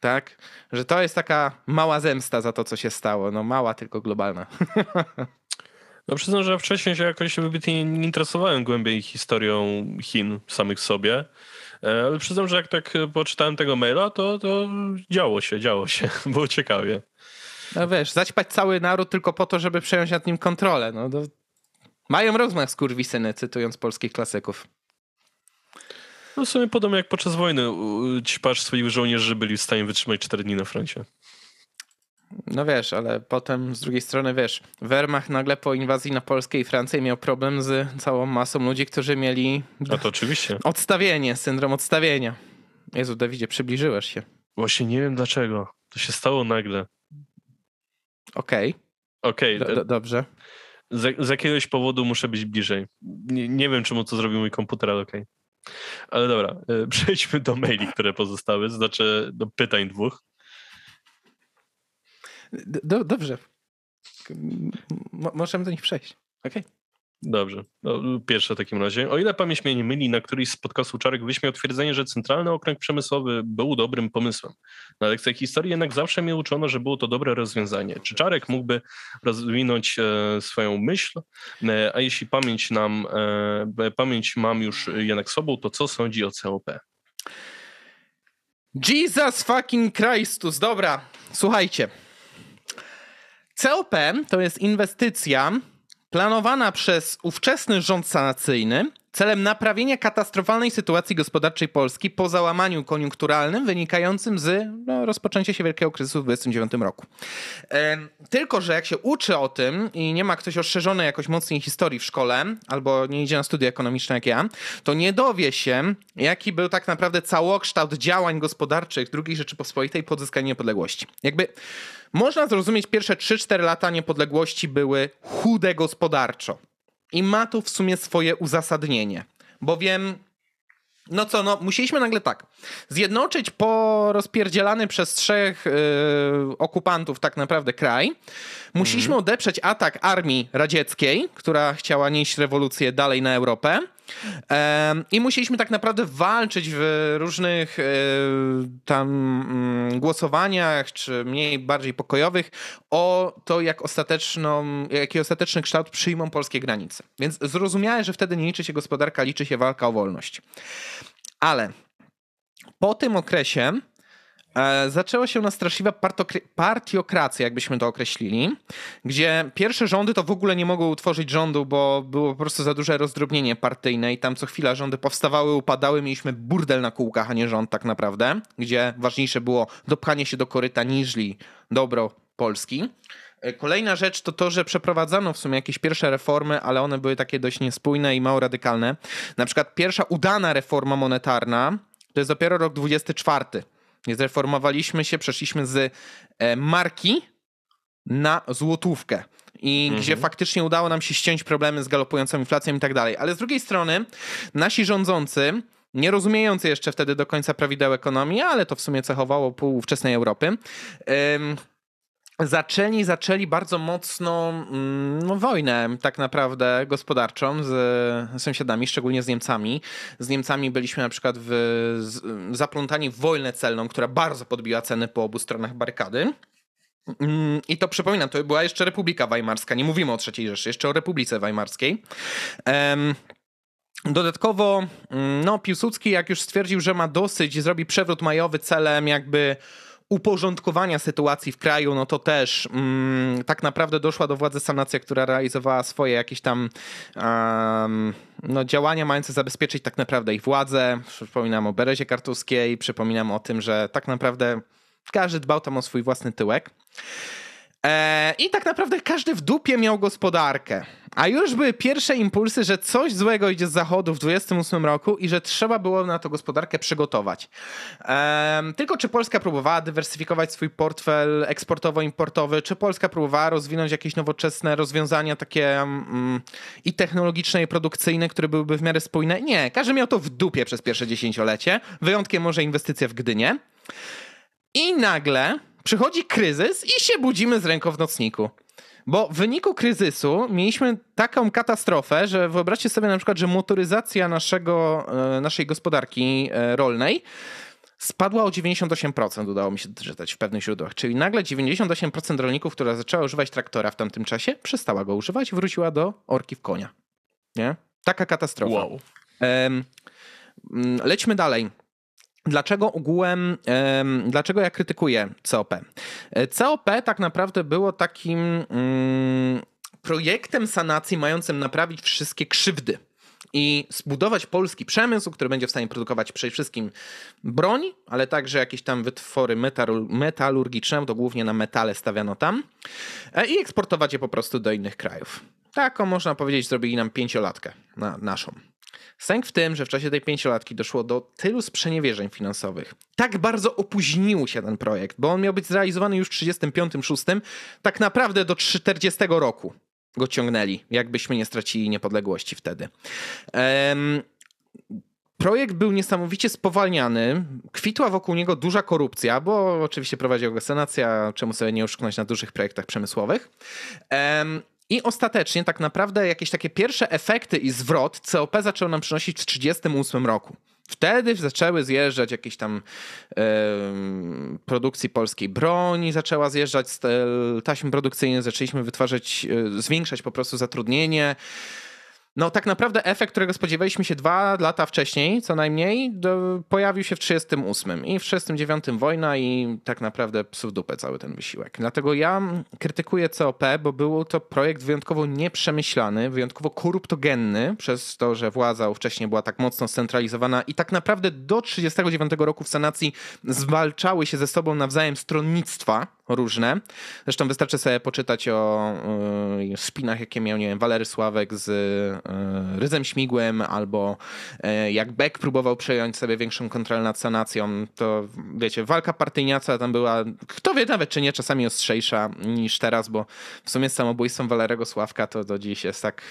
tak? Że to jest taka mała zemsta za to, co się stało. No mała, tylko globalna.
No przyznam, że wcześniej się jakoś wybitnie nie interesowałem głębiej historią Chin samych sobie. E, ale przyznam, że jak tak poczytałem tego maila, to, to działo się, działo się. Było ciekawie.
No wiesz, zaćpać cały naród tylko po to, żeby przejąć nad nim kontrolę. No, to... Mają rozmach skurwisyny, cytując polskich klasyków.
No w sumie podobnie jak podczas wojny ćpasz swoich żołnierzy byli w stanie wytrzymać 4 dni na froncie.
No wiesz, ale potem z drugiej strony wiesz, Wehrmacht nagle po inwazji na Polskę i Francję miał problem z całą masą ludzi, którzy mieli...
A to oczywiście.
Odstawienie, syndrom odstawienia. Jezu, Dawidzie, przybliżyłeś się.
Właśnie nie wiem dlaczego. To się stało nagle.
Okej.
Okay. Okej.
Okay. dobrze.
Z, z, jakiegoś powodu muszę być bliżej. Nie, nie wiem, czemu to zrobił mój komputer, ale okej. Okay. Ale dobra, e, przejdźmy do maili, które pozostały, znaczy do pytań dwóch.
Do, dobrze. możemy do nich przejść. Okay.
Dobrze. No, pierwsze w takim razie. O ile pamięć mnie nie myli, na któryś z podcastu Czarek wyśmiał twierdzenie, że centralny okręg przemysłowy był dobrym pomysłem. Na lekcjach historii jednak zawsze mnie uczono, że było to dobre rozwiązanie. Czy Czarek mógłby rozwinąć e, swoją myśl? E, a jeśli pamięć nam, e, pamięć mam już jednak sobą, to co sądzi o COP?
Jesus fucking Christus. Dobra, słuchajcie. COP to jest inwestycja planowana przez ówczesny rząd sanacyjny celem naprawienia katastrofalnej sytuacji gospodarczej Polski po załamaniu koniunkturalnym wynikającym z no, rozpoczęcia się wielkiego kryzysu w 1929 roku. Tylko, że jak się uczy o tym i nie ma ktoś ostrzeżony jakoś mocniej historii w szkole, albo nie idzie na studia ekonomiczne jak ja, to nie dowie się, jaki był tak naprawdę całokształt działań gospodarczych II Rzeczypospolitej po odzyskaniu niepodległości. Jakby można zrozumieć, pierwsze 3-4 lata niepodległości były chude gospodarczo. I ma to w sumie swoje uzasadnienie, bowiem no co, no musieliśmy nagle tak, zjednoczyć po rozpierdzielany przez trzech yy, okupantów tak naprawdę kraj. Musieliśmy mm. odeprzeć atak armii radzieckiej, która chciała nieść rewolucję dalej na Europę. I musieliśmy tak naprawdę walczyć w różnych e, tam mm, głosowaniach, czy mniej, bardziej pokojowych, o to, jak ostateczną, jaki ostateczny kształt przyjmą polskie granice. Więc zrozumiałe, że wtedy nie liczy się gospodarka, liczy się walka o wolność. Ale po tym okresie zaczęła się straszliwa partiokracja, jakbyśmy to określili, gdzie pierwsze rządy to w ogóle nie mogły utworzyć rządu, bo było po prostu za duże rozdrobnienie partyjne i tam co chwila rządy powstawały, upadały, mieliśmy burdel na kółkach, a nie rząd tak naprawdę, gdzie ważniejsze było dopchanie się do koryta niżli dobro Polski. E, kolejna rzecz to to, że przeprowadzano w sumie jakieś pierwsze reformy, ale one były takie dość niespójne i mało radykalne. Na przykład pierwsza udana reforma monetarna to jest dopiero rok 24 Zreformowaliśmy się, przeszliśmy z e, marki na złotówkę. I mhm. gdzie faktycznie udało nam się ściąć problemy z galopującą inflacją i tak dalej. Ale z drugiej strony nasi rządzący nie rozumiejący jeszcze wtedy do końca prawideł ekonomii, ale to w sumie cechowało pół ówczesnej Europy, zaczęli, zaczęli bardzo mocno mm, no, wojnę tak naprawdę gospodarczą z sąsiadami, szczególnie z Niemcami. Z Niemcami byliśmy na przykład w, zaplątani w wojnę celną, która bardzo podbiła ceny po obu stronach barykady. Mm, I to przypominam, to była jeszcze Republika Weimarska, nie mówimy o III Rzeszy, jeszcze o Republice Weimarskiej. Dodatkowo, mm, no, Piłsudski, jak już stwierdził, że ma dosyć, zrobi przewrót majowy celem jakby uporządkowania sytuacji w kraju, no to też mm, tak naprawdę doszła do władzy sanacja, która realizowała swoje jakieś tam um, no, działania mające zabezpieczyć tak naprawdę ich władzę. Przypominam o Berezie Kartuskiej, przypominam o tym, że tak naprawdę każdy dbał tam o swój własny tyłek. E, I tak naprawdę każdy w dupie miał gospodarkę. A już były pierwsze impulsy, że coś złego idzie z zachodu w 28 roku i że trzeba było na to gospodarkę przygotować. Ehm, tylko czy Polska próbowała dywersyfikować swój portfel eksportowo-importowy, czy Polska próbowała rozwinąć jakieś nowoczesne rozwiązania takie mm, i technologiczne, i produkcyjne, które byłyby w miarę spójne? Nie, każdy miał to w dupie przez pierwsze dziesięciolecie. Wyjątkiem może inwestycja w Gdynię. I nagle przychodzi kryzys i się budzimy z ręką w nocniku. Bo w wyniku kryzysu mieliśmy taką katastrofę, że wyobraźcie sobie na przykład, że motoryzacja naszego, e, naszej gospodarki e, rolnej spadła o 98%, udało mi się doczytać w pewnych źródłach. Czyli nagle 98% rolników, która zaczęła używać traktora w tamtym czasie, przestała go używać, wróciła do orki w konia. Nie? Taka katastrofa.
Wow.
lećmy dalej. Dlaczego ogółem, dlaczego ja krytykuję COP? E, COP tak naprawdę było takim mm, projektem sanacji mającym naprawić wszystkie krzywdy i zbudować polski przemysł, który będzie w stanie produkować przede wszystkim broń, ale także jakieś tam wytwory metalurgiczne, to głównie na metale stawiano tam, e, i eksportować je po prostu do innych krajów. Taką można powiedzieć, zrobili nam pięciolatkę na naszą. Sęk w tym, że w czasie tej pięciolatki doszło do tylu sprzeniewierzeń finansowych. Tak bardzo opóźnił się ten projekt, bo on miał być zrealizowany już w 35-6, tak naprawdę do 40 roku go ciągnęli, jakbyśmy nie stracili niepodległości wtedy. Um, projekt był niesamowicie spowalniany, kwitła wokół niego duża korupcja, bo oczywiście prowadził go senacja, czemu sobie nie oszuknąć na dużych projektach przemysłowych. Um, i ostatecznie tak naprawdę jakieś takie pierwsze efekty i zwrot COP zaczął nam przynosić w 1938 roku. Wtedy zaczęły zjeżdżać jakieś tam e, produkcji polskiej broni, zaczęła zjeżdżać taśmy produkcyjne, zaczęliśmy wytwarzać, e, zwiększać po prostu zatrudnienie. No tak naprawdę efekt, którego spodziewaliśmy się dwa lata wcześniej, co najmniej, do, pojawił się w 38 i w 39 wojna i tak naprawdę psów dupę cały ten wysiłek. Dlatego ja krytykuję COP, bo był to projekt wyjątkowo nieprzemyślany, wyjątkowo koruptogenny przez to, że władza wcześniej była tak mocno scentralizowana i tak naprawdę do 39 roku w sanacji zwalczały się ze sobą nawzajem stronnictwa różne. Zresztą wystarczy sobie poczytać o y, spinach, jakie miał, nie wiem, Walery Sławek z y, Ryzem Śmigłem, albo y, jak Beck próbował przejąć sobie większą kontrolę nad sanacją, to wiecie, walka partyjniaca tam była, kto wie nawet, czy nie, czasami ostrzejsza niż teraz, bo w sumie z samobójstwem Walerego Sławka to do dziś jest tak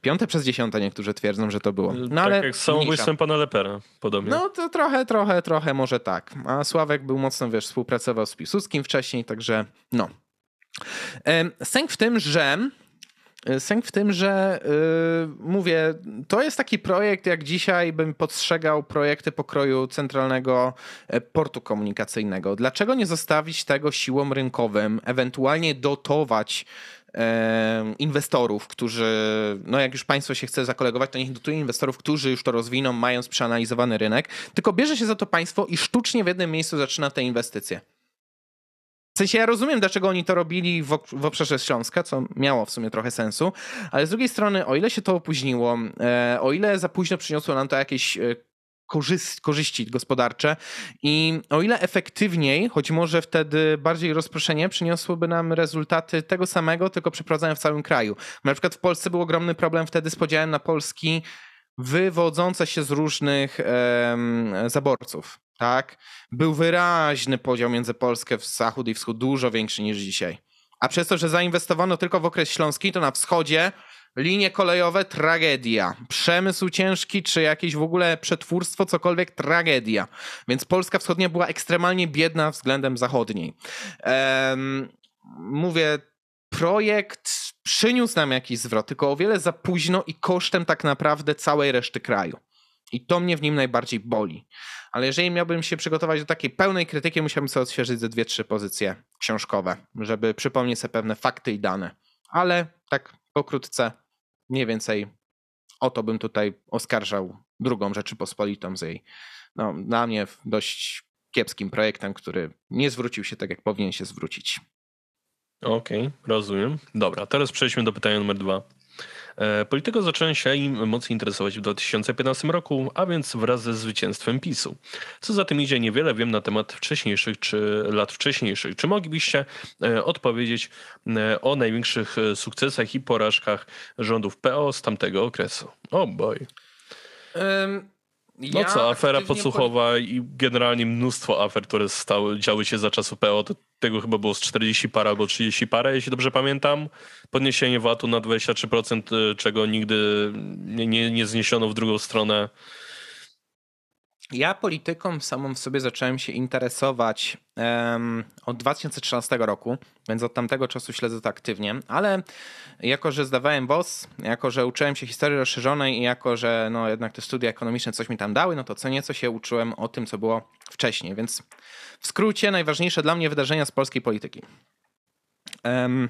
Piąte przez dziesiąte niektórzy twierdzą, że to było. No,
tak ale jak z samobójstwem pana Lepera, podobnie.
No to trochę, trochę, trochę może tak. A Sławek był mocno, wiesz, współpracował z Piłsudskim wcześniej, także no. Sęk w tym, że Sęk w tym, że yy, mówię, to jest taki projekt, jak dzisiaj bym postrzegał projekty pokroju centralnego e, portu komunikacyjnego. Dlaczego nie zostawić tego siłom rynkowym, ewentualnie dotować inwestorów, którzy, no jak już państwo się chce zakolegować, to niech dotuje inwestorów, którzy już to rozwiną, mając przeanalizowany rynek, tylko bierze się za to państwo i sztucznie w jednym miejscu zaczyna te inwestycje. W sensie ja rozumiem, dlaczego oni to robili w, w obszarze Śląska, co miało w sumie trochę sensu, ale z drugiej strony, o ile się to opóźniło, e, o ile za późno przyniosło nam to jakieś korzyści gospodarcze i o ile efektywniej, choć może wtedy bardziej rozproszenie, przyniosłoby nam rezultaty tego samego, tylko przeprowadzane w całym kraju. Na przykład w Polsce był ogromny problem wtedy z podziałem na Polski wywodzące się z różnych zaborców. Tak? Był wyraźny podział między Polskę w zachód i wschód, dużo większy niż dzisiaj. A przez to, że zainwestowano tylko w okres śląski, to na wschodzie Linie kolejowe tragedia. Przemysł ciężki, czy jakieś w ogóle przetwórstwo, cokolwiek tragedia. Więc Polska Wschodnia była ekstremalnie biedna względem zachodniej. Um, mówię, projekt przyniósł nam jakiś zwrot, tylko o wiele za późno i kosztem tak naprawdę całej reszty kraju. I to mnie w nim najbardziej boli. Ale jeżeli miałbym się przygotować do takiej pełnej krytyki, musiałbym sobie odświeżyć ze dwie, trzy pozycje książkowe, żeby przypomnieć sobie pewne fakty i dane. Ale tak pokrótce mniej więcej o to bym tutaj oskarżał drugą Rzeczypospolitą z jej, no, dla mnie dość kiepskim projektem, który nie zwrócił się tak, jak powinien się zwrócić.
Okej, okay, rozumiem. Dobra, teraz przejdźmy do pytania numer dwa. E, polityką zacząłem się im mocno interesować w 2015 roku, a więc wraz ze zwycięstwem PiSu. Co za tym idzie, niewiele wiem na temat wcześniejszych czy lat wcześniejszych. Czy moglibyście e, odpowiedzieć e, o największych sukcesach i porażkach rządów PO z tamtego okresu? O oh boy. Um, no ja co, afera podsłuchowa i generalnie mnóstwo afer, które stały, działy się za czasu PO, to tego chyba było z 40 par albo 30 parę, jeśli dobrze pamiętam. Podniesienie VAT-u na 23%, y, czego nigdy nie, nie, nie zniesiono w drugą stronę.
Ja polityką samą w sobie zacząłem się interesować um, od 2013 roku, więc od tamtego czasu śledzę to aktywnie, ale jako, że zdawałem WOS, jako, że uczyłem się historii rozszerzonej i jako, że no, jednak te studia ekonomiczne coś mi tam dały, no to co nieco się uczyłem o tym, co było wcześniej, więc w skrócie najważniejsze dla mnie wydarzenia z polskiej polityki. Um,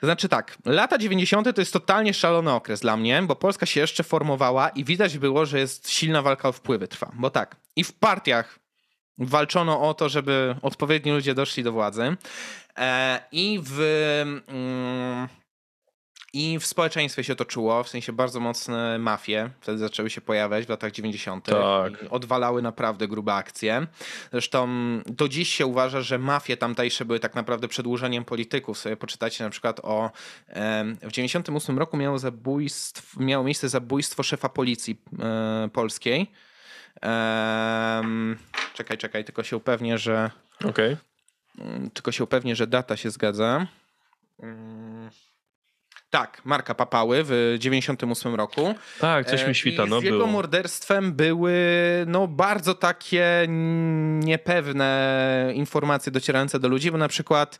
to znaczy tak, lata 90. to jest totalnie szalony okres dla mnie, bo Polska się jeszcze formowała i widać było, że jest silna walka o wpływy trwa. Bo tak, i w partiach walczono o to, żeby odpowiedni ludzie doszli do władzy. E, I w. Mm, i w społeczeństwie się to czuło, w sensie bardzo mocne mafie wtedy zaczęły się pojawiać w latach 90.
Tak.
Odwalały naprawdę grube akcje. Zresztą do dziś się uważa, że mafie tamtejsze były tak naprawdę przedłużeniem polityków. Sobie poczytacie na przykład o... W 98 roku miało, zabójstw, miało miejsce zabójstwo szefa policji e, polskiej. Czekaj, czekaj, tylko się upewnię, że...
Okej.
Okay. Tylko się upewnię, że data się zgadza. Tak, Marka Papały w 98 roku.
Tak, coś mi e, świta. no,
z jego było. morderstwem były no, bardzo takie niepewne informacje docierające do ludzi, bo na przykład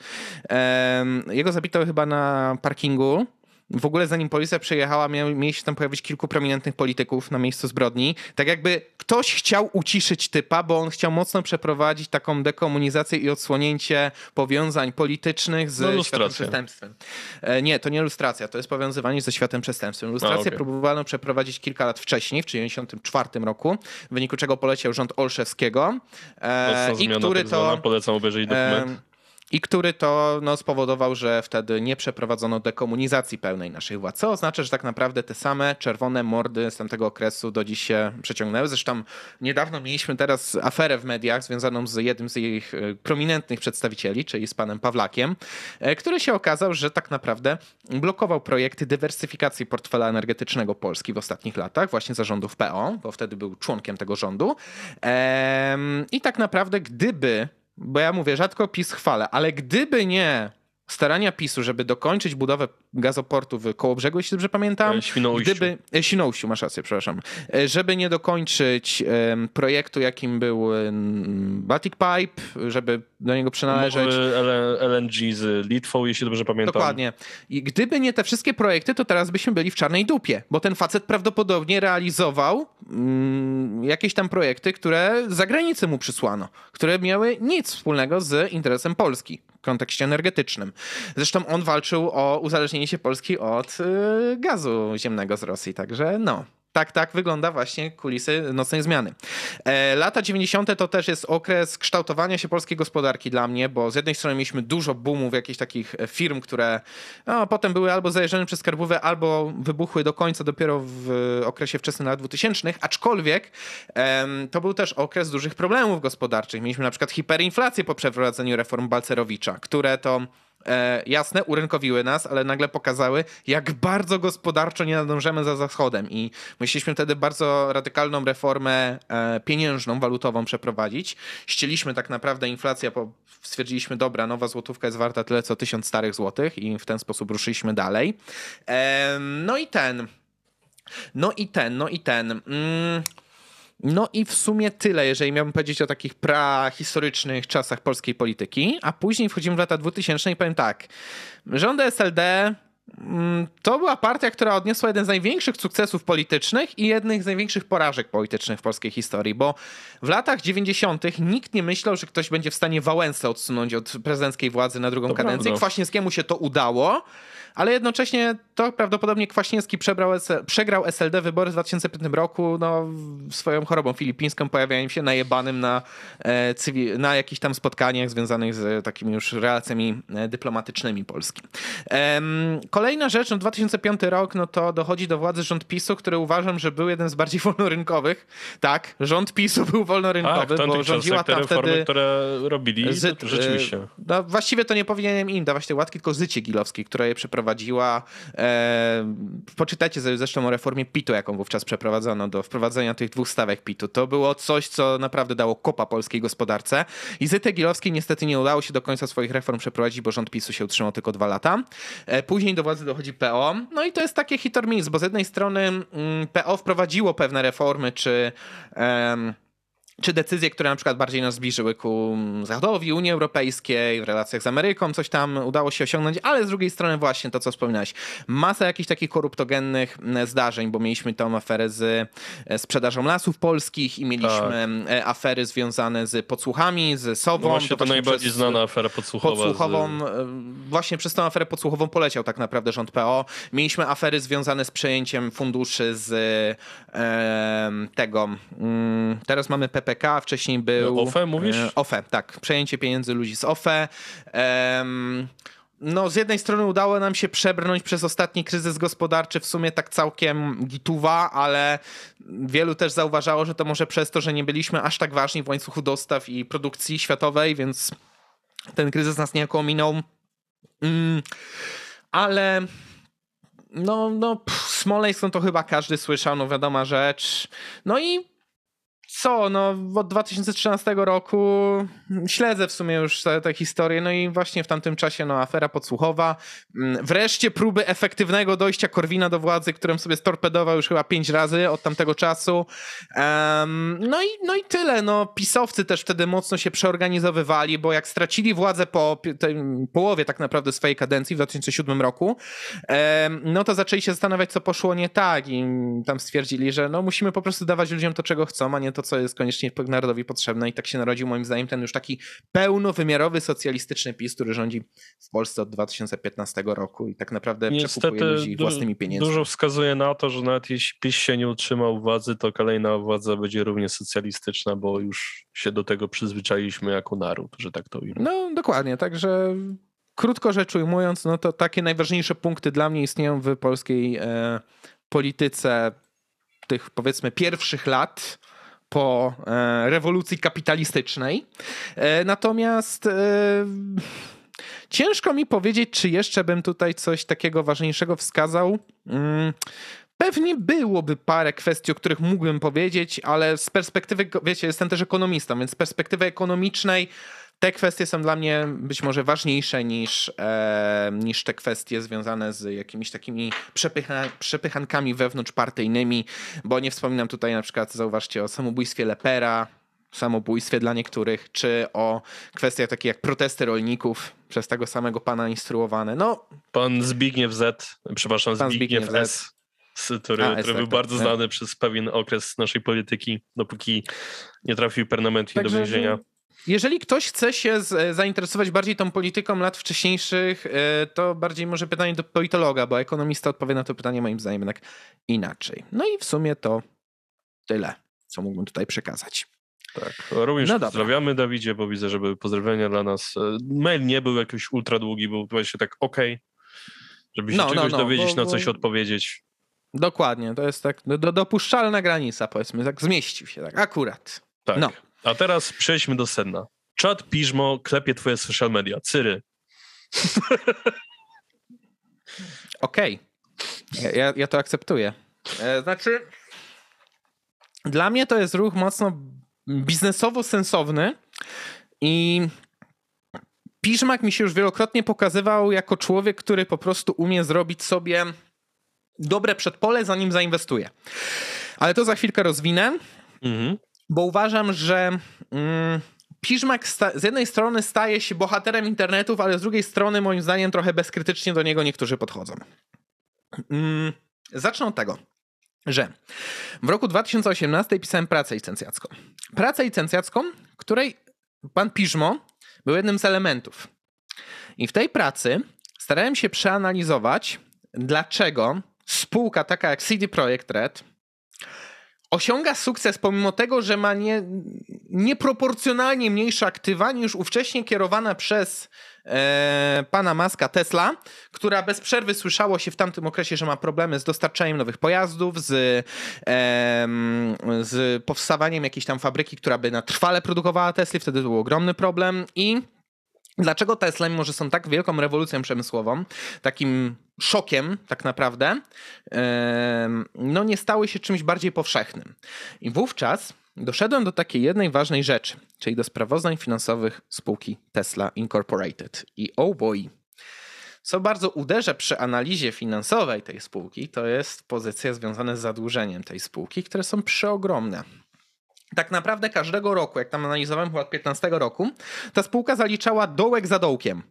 jego zabito chyba na parkingu w ogóle zanim policja przyjechała, mieli się tam pojawić kilku prominentnych polityków na miejscu zbrodni. Tak jakby ktoś chciał uciszyć typa, bo on chciał mocno przeprowadzić taką dekomunizację i odsłonięcie powiązań politycznych z no, światem przestępstwem. E, nie, to nie ilustracja, to jest powiązywanie ze światem przestępstwem. Ilustrację okay. próbowano przeprowadzić kilka lat wcześniej, w 1994 roku, w wyniku czego poleciał rząd Olszewskiego.
E, I który tak to... Polecam obejrzeć dokument. E,
i który to no, spowodował, że wtedy nie przeprowadzono dekomunizacji pełnej naszych władz, co oznacza, że tak naprawdę te same czerwone mordy z tamtego okresu do dziś się przeciągnęły. Zresztą niedawno mieliśmy teraz aferę w mediach związaną z jednym z ich e, prominentnych przedstawicieli, czyli z panem Pawlakiem, e, który się okazał, że tak naprawdę blokował projekty dywersyfikacji portfela energetycznego Polski w ostatnich latach, właśnie zarządów PO, bo wtedy był członkiem tego rządu. I tak naprawdę, gdyby bo ja mówię, rzadko PiS chwalę, ale gdyby nie starania PiSu, żeby dokończyć budowę gazoportu w Kołobrzegu, jeśli dobrze pamiętam.
E, Świnoujściu.
Gdyby, e, Świnoujściu, masz rację, przepraszam. E, żeby nie dokończyć projektu, jakim był Baltic Pipe, żeby do niego przynależeć.
LNG z Litwą, jeśli dobrze pamiętam.
Dokładnie. I gdyby nie te wszystkie projekty, to teraz byśmy byli w czarnej dupie, bo ten facet prawdopodobnie realizował mm, jakieś tam projekty, które za granicę mu przysłano, które miały nic wspólnego z interesem Polski kontekście energetycznym. Zresztą on walczył o uzależnienie się Polski od y, gazu ziemnego z Rosji, także no tak, tak wygląda właśnie kulisy nocnej zmiany. E, lata 90. to też jest okres kształtowania się polskiej gospodarki dla mnie, bo z jednej strony mieliśmy dużo boomów jakichś takich e, firm, które no, potem były albo zajeżdżone przez skarbówę, albo wybuchły do końca dopiero w okresie wczesnych lat 2000, aczkolwiek to był też okres dużych problemów gospodarczych. Mieliśmy na przykład hiperinflację po przeprowadzeniu reform Balcerowicza, które to e, jasne, urynkowiły nas, ale nagle pokazały, jak bardzo gospodarczo nie nadążamy za zachodem. I myśleliśmy wtedy bardzo radykalną reformę e, pieniężną, walutową przeprowadzić. Ścieliśmy tak naprawdę inflację, bo stwierdziliśmy, dobra, nowa złotówka jest warta tyle co tysiąc starych złotych i w ten sposób ruszyliśmy dalej. E, no i ten. No i ten, no i ten. Mm. No i w sumie tyle, jeżeli miałbym powiedzieć o takich prahistorycznych czasach polskiej polityki, a później wchodzimy w lata 2000 i powiem tak, rządy SLD mm, to była partia, która odniosła jeden z największych sukcesów politycznych i jednych z największych porażek politycznych w polskiej historii, bo w latach 90. nikt nie myślał, że ktoś będzie w stanie Wałęsę odsunąć od prezydenckiej władzy na drugą to kadencję. Prawda. Kwaśniewskiemu się to udało, ale jednocześnie to prawdopodobnie Kwaśniewski przebrał, przegrał SLD wybory w 2005 roku no, swoją chorobą filipińską, pojawianiem się najebanym na, e, cywil, na jakichś tam spotkaniach związanych z takimi już relacjami e, dyplomatycznymi Polski. Kolejna rzecz, no 2005 rok, no to dochodzi do władzy rząd PiSu, który uważam, że był jeden z bardziej wolnorynkowych. Tak, rząd PiSu był wolnorynkowy,
tak,
bo rządziła tam
reformy,
wtedy...
które robili, z, rzeczywiście. E,
no, właściwie to nie powinienem im dawać tej łatki, tylko Zycie Gilowskiej, która je przeprowadziła. E, poczytajcie zresztą o reformie PIT-u, jaką wówczas przeprowadzono do wprowadzenia tych dwóch stawek PIT-u. To było coś, co naprawdę dało kopa polskiej gospodarce. I Zyte Gilowskiej niestety nie udało się do końca swoich reform przeprowadzić, bo rząd PiSu się utrzymał tylko dwa lata. E, później do władzy dochodzi PO. No i to jest takie hit or miss, bo z jednej strony mm, PO wprowadziło pewne reformy, czy czy decyzje, które na przykład bardziej nas zbliżyły ku Zachodowi, Unii Europejskiej, w relacjach z Ameryką, coś tam udało się osiągnąć, ale z drugiej strony właśnie to, co wspominałeś, masa jakichś takich koruptogennych zdarzeń, bo mieliśmy tą aferę z e, sprzedażą lasów polskich i mieliśmy tak. E, afery związane z podsłuchami, z Sową. No
właśnie to, to najbardziej znana afera podsłuchowa.
Podsłuchową, z... E, właśnie przez tą aferę podsłuchową poleciał tak naprawdę rząd PO. Mieliśmy afery związane z przejęciem funduszy z e, tego, mm, teraz mamy PP PPK, wcześniej był...
No, OFE mówisz?
E, OFE, tak. Przejęcie pieniędzy ludzi z OFE. no, z jednej strony udało nam się przebrnąć przez ostatni kryzys gospodarczy, w sumie tak całkiem gituwa, ale wielu też zauważało, że to może przez to, że nie byliśmy aż tak ważni w łańcuchu dostaw i produkcji światowej, więc ten kryzys nas niejako ominął. Mm, ale no, no, pff, Smoleńsk, no to chyba każdy słyszał, no wiadoma rzecz. No i co, no od 2013 roku śledzę w sumie już tę, tę historię, no i właśnie w tamtym czasie no afera podsłuchowa, mm, wreszcie próby efektywnego dojścia Korwina do władzy, którym sobie storpedował już chyba pięć razy od tamtego czasu. Um, no, i, no i tyle, no pisowcy też wtedy mocno się przeorganizowywali, bo jak stracili władzę po połowie tak naprawdę swojej kadencji w 2007 roku, um, no to zaczęli się zastanawiać, co poszło nie tak i tam stwierdzili, że no musimy po prostu dawać ludziom to, czego chcą, a nie to, co jest koniecznie narodowi potrzebne i tak się narodził moim zdaniem ten już taki pełnowymiarowy socjalistyczny PiS, który rządzi w Polsce od 2015 roku i tak naprawdę Niestety, przekupuje ludzi własnymi pieniędzmi.
Dużo wskazuje na to, że nawet jeśli PiS się nie utrzymał władzy, to kolejna władza będzie równie socjalistyczna, bo już się do tego przyzwyczailiśmy jako naród, że tak to ujmę.
No dokładnie, także krótko rzecz ujmując, no to takie najważniejsze punkty dla mnie istnieją w polskiej e, polityce tych powiedzmy pierwszych lat po e, rewolucji kapitalistycznej. E, natomiast e, ciężko mi powiedzieć, czy jeszcze bym tutaj coś takiego ważniejszego wskazał. Mm, pewnie byłoby parę kwestii, o których mógłbym powiedzieć, ale z perspektywy, wiecie, jestem też ekonomistą, więc z perspektywy ekonomicznej te kwestie są dla mnie być może ważniejsze niż, e, niż te kwestie związane z jakimiś takimi przepycha, przepychankami wewnątrzpartyjnymi, bo nie wspominam tutaj na przykład, zauważcie, o samobójstwie Lepera, samobójstwie dla niektórych, czy o kwestiach takich jak protesty rolników przez tego samego pana instruowane. No,
pan Zbigniew Z, przepraszam, pan Zbigniew, Zbigniew S. Który, A, który był tak, bardzo tak. znany przez pewien okres naszej polityki, dopóki nie trafił permanentnie do więzienia.
Jeżeli ktoś chce się z, zainteresować bardziej tą polityką lat wcześniejszych, e, to bardziej może pytanie do politologa, bo ekonomista odpowie na to pytanie moim zdaniem jednak inaczej. No i w sumie to tyle, co mógłbym tutaj przekazać.
Tak, również no pozdrawiamy Dawidzie, bo widzę, że były pozdrowienia dla nas. E, mail nie był jakiś ultra długi, był właśnie tak ok, żeby się no, no czegoś no, dowiedzieć, bo, na coś bo... odpowiedzieć.
Dokładnie, to jest tak do, dopuszczalna granica, powiedzmy, tak zmieścił się, tak akurat.
Tak. No. A teraz przejdźmy do sedna. Czat Piżmo klepie twoje social media. Cyry.
Okej. Okay. Ja, ja to akceptuję. E, znaczy, dla mnie to jest ruch mocno biznesowo sensowny i Piżmak mi się już wielokrotnie pokazywał jako człowiek, który po prostu umie zrobić sobie dobre przedpole, zanim zainwestuje. Ale to za chwilkę rozwinę. Mhm bo uważam, że mm, Piżmak z jednej strony staje się bohaterem internetów, ale z drugiej strony moim zdaniem trochę bezkrytycznie do niego niektórzy podchodzą. Mm, zacznę od tego, że w roku 2018 pisałem pracę licencjacką. Pracę licencjacką, której pan Piżmo był jednym z elementów. I w tej pracy starałem się przeanalizować, dlaczego spółka taka jak CD Projekt Red osiąga sukces pomimo tego, że ma nie, nieproporcjonalnie mniejsze aktywa niż ówcześnie kierowana przez e, pana Maska Tesla, która bez przerwy słyszało się w tamtym okresie, że ma problemy z dostarczaniem nowych pojazdów, z, e, z powstawaniem jakiejś tam fabryki, która by na trwale produkowała Tesla, wtedy to był ogromny problem i Dlaczego Tesla, mimo że są tak wielką rewolucją przemysłową, takim szokiem tak naprawdę, no nie stały się czymś bardziej powszechnym. I wówczas doszedłem do takiej jednej ważnej rzeczy, czyli do sprawozdań finansowych spółki Tesla Incorporated. I oh boy, co bardzo uderza przy analizie finansowej tej spółki, to jest pozycja związana z zadłużeniem tej spółki, które są przeogromne tak naprawdę każdego roku, jak tam analizowałem chyba od 15 roku, ta spółka zaliczała dołek za dołkiem.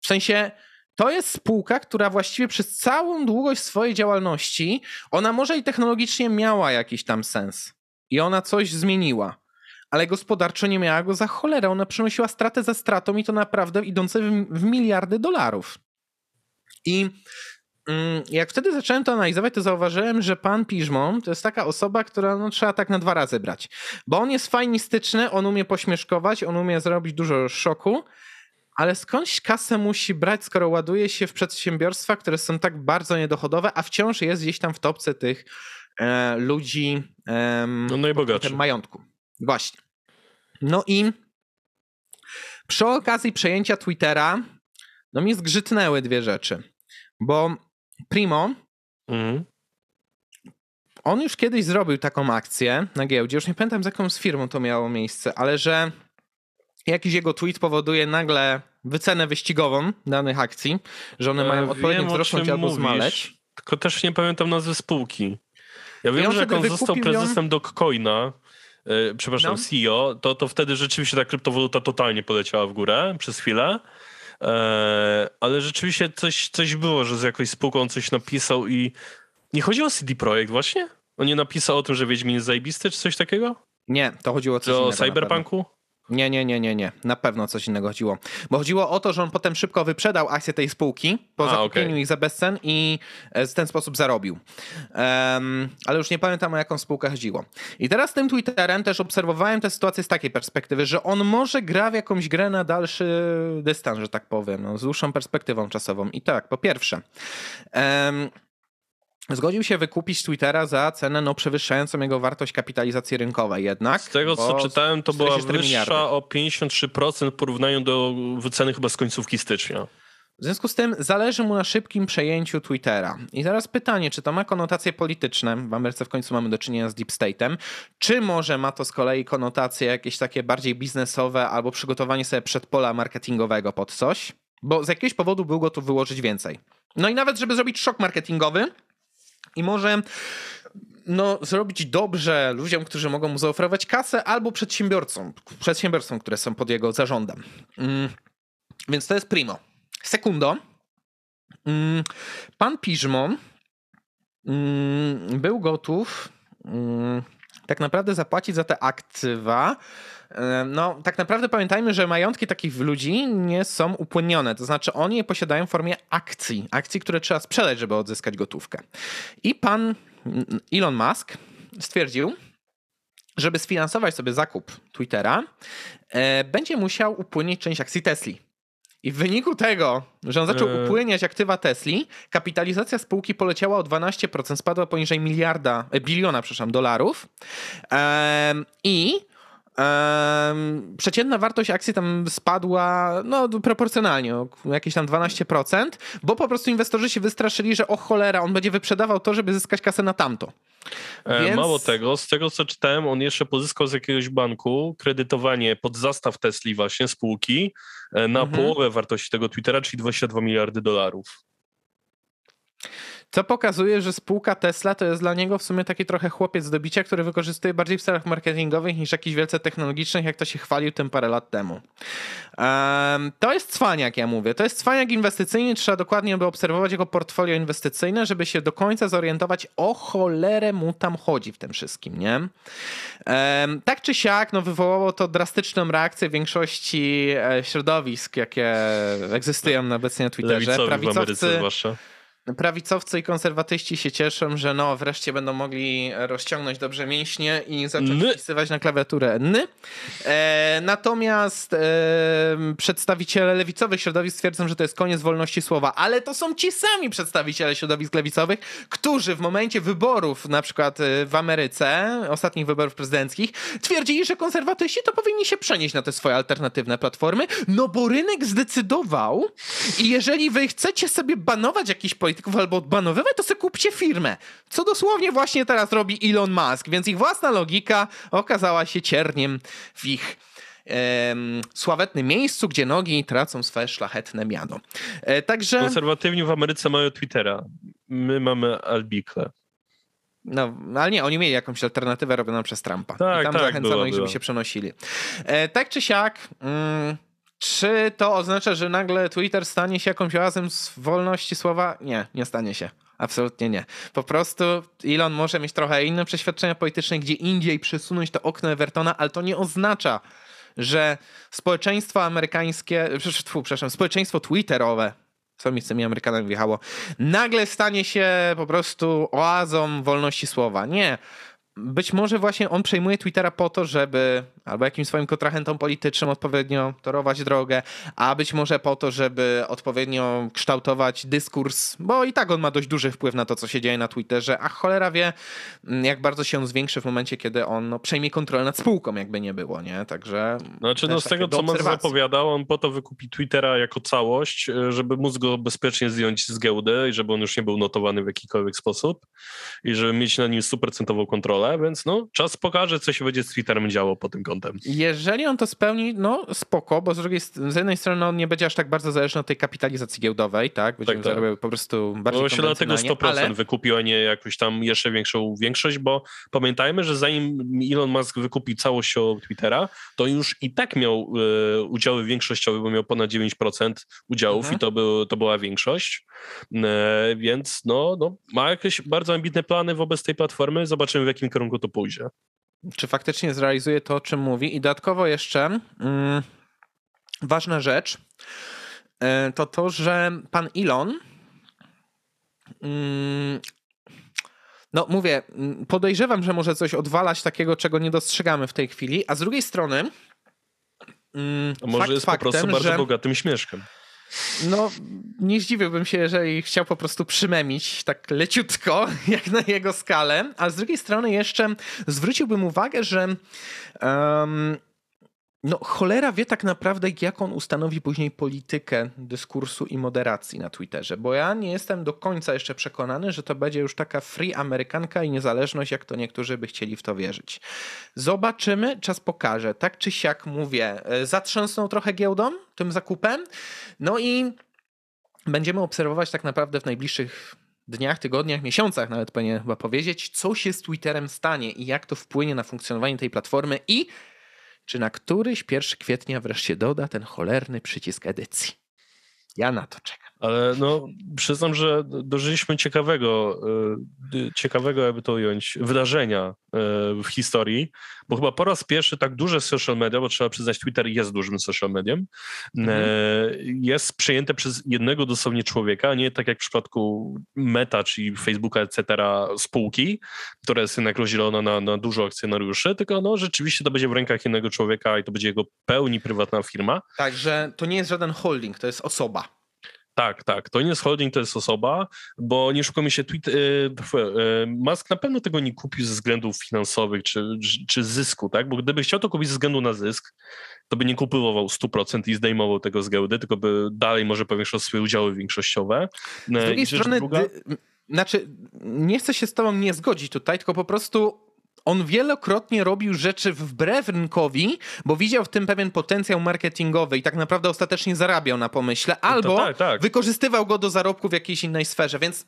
W sensie to jest spółka, która właściwie przez całą długość swojej działalności, ona może i technologicznie miała jakiś tam sens. I ona coś zmieniła. Ale gospodarczo nie miała go za cholerę. Ona przynosiła stratę za stratą i to naprawdę idące w, w miliardy dolarów. I jak wtedy zacząłem to analizować, to zauważyłem, że pan Piżmon to jest taka osoba, która no, trzeba tak na dwa razy brać. Bo on jest fajnistyczny, on umie pośmieszkować, on umie zrobić dużo szoku, ale skądś kasę musi brać, skoro ładuje się w przedsiębiorstwa, które są tak bardzo niedochodowe, a wciąż jest gdzieś tam w topce tych e, ludzi e,
no najbogatszych.
majątku. Właśnie. No i przy okazji przejęcia Twittera no mi zgrzytnęły dwie rzeczy. Bo Primo, mhm. on już kiedyś zrobił taką akcję na giełdzie, już nie pamiętam z jaką z firmą to miało miejsce, ale że jakiś jego tweet powoduje nagle wycenę wyścigową danych akcji, że one e, mają odpowiednio wzrosnąć albo mówisz, zmaleć.
Tylko też nie pamiętam nazwy spółki. Ja wiem, że jak on został prezesem ją... Dogecoina, yy, przepraszam, no. CEO, to, to wtedy rzeczywiście ta kryptowaluta totalnie poleciała w górę przez chwilę. E, ale rzeczywiście coś, coś było, że z jakąś spółką on coś napisał i nie chodziło o CD Projekt właśnie? On nie napisał o tym, że Wiedźmin jest zajebisty, czy coś takiego?
Nie, to chodziło o coś
o
innego.
O Cyberpunku?
Nie, nie, nie, nie, nie. Na pewno coś innego chodziło. Bo chodziło o to, że on potem szybko wyprzedał akcje tej spółki po A, zakupieniu okay. ich za bezcen i e, w ten sposób zarobił. Um, ale już nie pamiętam o jaką spółkę chodziło. I teraz tym Twitterem też obserwowałem tę sytuację z takiej perspektywy, że on może gra w jakąś grę na dalszy dystans, że tak powiem, no, z dłuższą perspektywą czasową. I tak, po pierwsze, um, zgodził się wykupić Twittera za cenę no, przewyższającą jego wartość kapitalizacji rynkowej jednak.
Z tego co czytałem to była wyższa miliardy. o 53% w porównaniu do wyceny chyba z końcówki stycznia.
W związku z tym zależy mu na szybkim przejęciu Twittera. I teraz pytanie, czy to ma konotacje polityczne? W Ameryce w końcu mamy do czynienia z deep state'em. Czy może ma to z kolei konotacje jakieś takie bardziej biznesowe albo przygotowanie sobie przedpola marketingowego pod coś? Bo z jakiegoś powodu był gotów wyłożyć więcej. No i nawet, żeby zrobić szok marketingowy, i może no, zrobić dobrze ludziom, którzy mogą mu zaoferować kasę, albo przedsiębiorcom, przedsiębiorstwom, które są pod jego zarządem. Mm, więc to jest primo. Sekundo, mm, pan Piżmo mm, był gotów mm, tak naprawdę zapłacić za te aktywa no, tak naprawdę pamiętajmy, że majątki takich ludzi nie są upłynnione. To znaczy, oni je posiadają w formie akcji. Akcji, które trzeba sprzedać, żeby odzyskać gotówkę. I pan Elon Musk stwierdził, żeby sfinansować sobie zakup Twittera, e, będzie musiał upłynnić część akcji Tesli. I w wyniku tego, że on zaczął e. upłyniać aktywa Tesli, kapitalizacja spółki poleciała o 12%, spadła poniżej miliarda, e, biliona, przepraszam, dolarów. I przeciętna wartość akcji tam spadła no, proporcjonalnie, jakieś tam 12%, bo po prostu inwestorzy się wystraszyli, że o cholera, on będzie wyprzedawał to, żeby zyskać kasę na tamto.
E, Więc... Mało tego, z tego co czytałem, on jeszcze pozyskał z jakiegoś banku kredytowanie pod zastaw Tesli właśnie spółki e, na mhm. połowę wartości tego Twittera, czyli 22 miliardy dolarów.
Co pokazuje, że spółka Tesla to jest dla niego w sumie taki trochę chłopiec do bicia, który wykorzystuje bardziej w celach marketingowych niż jakichś wielce technologicznych, jak to się chwalił tym parę lat temu. Um, to jest cwaniak, ja mówię. To jest cwaniak inwestycyjny. Trzeba dokładnie by obserwować jego portfolio inwestycyjne, żeby się do końca zorientować, o cholerę mu tam chodzi w tym wszystkim, nie? Um, tak czy siak, no wywołało to drastyczną reakcję większości e, środowisk, jakie egzystują obecnie na Twitterze.
Lewicowi Prawicowcy, w Ameryce zwłaszcza
prawicowcy i konserwatyści się cieszą, że no wreszcie będą mogli rozciągnąć dobrze mięśnie i zacząć wpisywać na klawiaturę N. E, natomiast e, przedstawiciele lewicowych środowisk twierdzą, że to jest koniec wolności słowa, ale to są ci sami przedstawiciele środowisk lewicowych, którzy w momencie wyborów, na przykład e, w Ameryce, ostatnich wyborów prezydenckich, twierdzili, że konserwatyści to powinni się przenieść na te swoje alternatywne platformy, no bo rynek zdecydował i jeżeli wy chcecie sobie banować jakiś polityk, polityków albo odbanowywać, to sobie kupcie firmę. Co dosłownie właśnie teraz robi Elon Musk, więc ich własna logika okazała się cierniem w ich em, sławetnym miejscu, gdzie nogi tracą swoje szlachetne miano. E, także...
Konserwatywni w Ameryce mają Twittera. My mamy Albikle.
No, ale nie, oni mieli jakąś alternatywę robioną przez Trumpa. Tak, I tam tak, zachęcano było, ich, żeby było. się przenosili. E, tak czy siak... Mm, czy to oznacza, że nagle Twitter stanie się jakąś oazem z wolności słowa? Nie, nie stanie się. Absolutnie nie. Po prostu Elon może mieć trochę inne przeświadczenia polityczne, gdzie indziej przesunąć to okno Evertona, ale to nie oznacza, że społeczeństwo amerykańskie, przepraszam, społeczeństwo twitterowe, co mi z tymi Amerykanami wjechało, nagle stanie się po prostu oazą wolności słowa. Nie być może właśnie on przejmuje Twittera po to, żeby albo jakimś swoim kontrahentom politycznym odpowiednio torować drogę, a być może po to, żeby odpowiednio kształtować dyskurs, bo i tak on ma dość duży wpływ na to, co się dzieje na Twitterze, a cholera wie, mm, jak bardzo się on zwiększy w momencie, kiedy on no, przejmie kontrolę nad spółką, jakby nie było, nie? Także...
Znaczy, no z tego, co Musk zapowiadał, on po to wykupi Twittera jako całość, e, żeby móc go bezpiecznie zdjąć z giełdy i żeby on już nie był notowany w jakikolwiek sposób i żeby mieć na nim stuprocentową kontrolę więc no, czas pokaże, co się będzie z Twitterem działo pod tym kątem.
Jeżeli on to spełni, no spoko, bo z drugiej z jednej strony on nie będzie aż tak bardzo zależny od tej kapitalizzacji giełdowej, tak? Będzie tak, tak. po prostu bardziej Bo się
dlatego 100% ale... wykupił, a nie jakąś tam jeszcze większą większość, bo pamiętajmy, że zanim Elon Musk wykupi całość Twittera, to już i tak miał e, udziały większościowe, bo miał ponad 9% udziałów mhm. i to, był, to była większość, e, więc no, no, ma jakieś bardzo ambitne plany wobec tej platformy, zobaczymy w jakim kierunku to pójdzie.
Czy faktycznie zrealizuje to, o czym mówi? I dodatkowo jeszcze mm, ważna rzecz y, to to, że pan Elon mm, no mówię, mm, podejrzewam, że może coś odwalać takiego, czego nie dostrzegamy w tej chwili, a z drugiej strony
mm, a może jest faktem, po prostu bardzo że... bogatym śmieszkiem.
No, nie zdziwiłbym się, jeżeli chciał po prostu przymemić tak leciutko, jak na jego skalę, ale z drugiej strony jeszcze zwróciłbym uwagę, że um, no, cholera wie tak naprawdę, jak on ustanowi później politykę dyskursu i moderacji na Twitterze, bo ja nie jestem do końca jeszcze przekonany, że to będzie już taka free amerykanka i niezależność, jak to niektórzy by chcieli w to wierzyć. Zobaczymy, czas pokaże. Tak czy siak mówię, e, zatrząsną trochę giełdą, tym zakupem, no i będziemy obserwować tak naprawdę w najbliższych dniach, tygodniach, miesiącach nawet powinien chyba powiedzieć, co się z Twitterem stanie i jak to wpłynie na funkcjonowanie tej platformy i czy na któryś 1 kwietnia wreszcie doda ten cholerny przycisk edycji. Ja na to czekam.
Ale no, przyznam, że dożyliśmy ciekawego, e, ciekawego, jakby to ująć, wydarzenia e, w historii, bo chyba po raz pierwszy tak duże social media, bo trzeba przyznać, Twitter jest dużym social mediem, mhm. E, jest przyjęte przez jednego dosłownie człowieka, a nie tak jak w przypadku Meta, czyli Facebooka, etc., spółki, która jest jednak rozdzielona na, na dużo akcjonariuszy, tylko no, rzeczywiście to będzie w rękach jednego człowieka i to będzie jego pełni prywatna firma.
Także to nie jest żaden holding, to jest osoba.
Tak, tak. To nie jest holding, to jest osoba, bo nie szukamy się tweet. Yy, Musk na pewno tego nie kupił ze względów finansowych czy, czy zysku, tak? Bo gdyby chciał to kupić ze względu na zysk, to by nie kupował 100% i zdejmował tego z giełdy, tylko by dalej może powiększał swoje udziały większościowe.
Z drugiej strony, druga... dy... znaczy, nie chcę się z tobą nie zgodzić tutaj, tylko po prostu on wielokrotnie robił rzeczy wbrew rynkowi, bo widział w tym pewien potencjał marketingowy i tak naprawdę ostatecznie zarabiał na pomyśle, albo
tak, tak.
wykorzystywał go do zarobku w jakiejś innej sferze, więc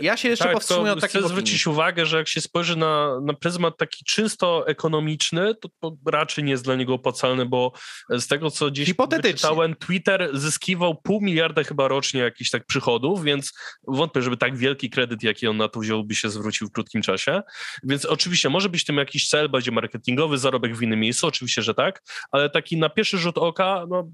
ja się jeszcze
tak,
powstrzymuję od
Chcę
takiego
zwrócić uwagę, że jak się spojrzy na, na pryzmat taki czysto ekonomiczny, to, to raczej nie jest dla niego opłacalny, bo z tego, co gdzieś czytałem, Twitter zyskiwał pół miliarda chyba rocznie jakichś tak przychodów, więc wątpię, żeby tak wielki kredyt, jaki on na to wziął, by się zwrócił w krótkim czasie. Więc oczywiście może być tym jakiś cel, będzie marketingowy, zarobek w innym miejscu, oczywiście, że tak, ale taki na pierwszy rzut oka, no,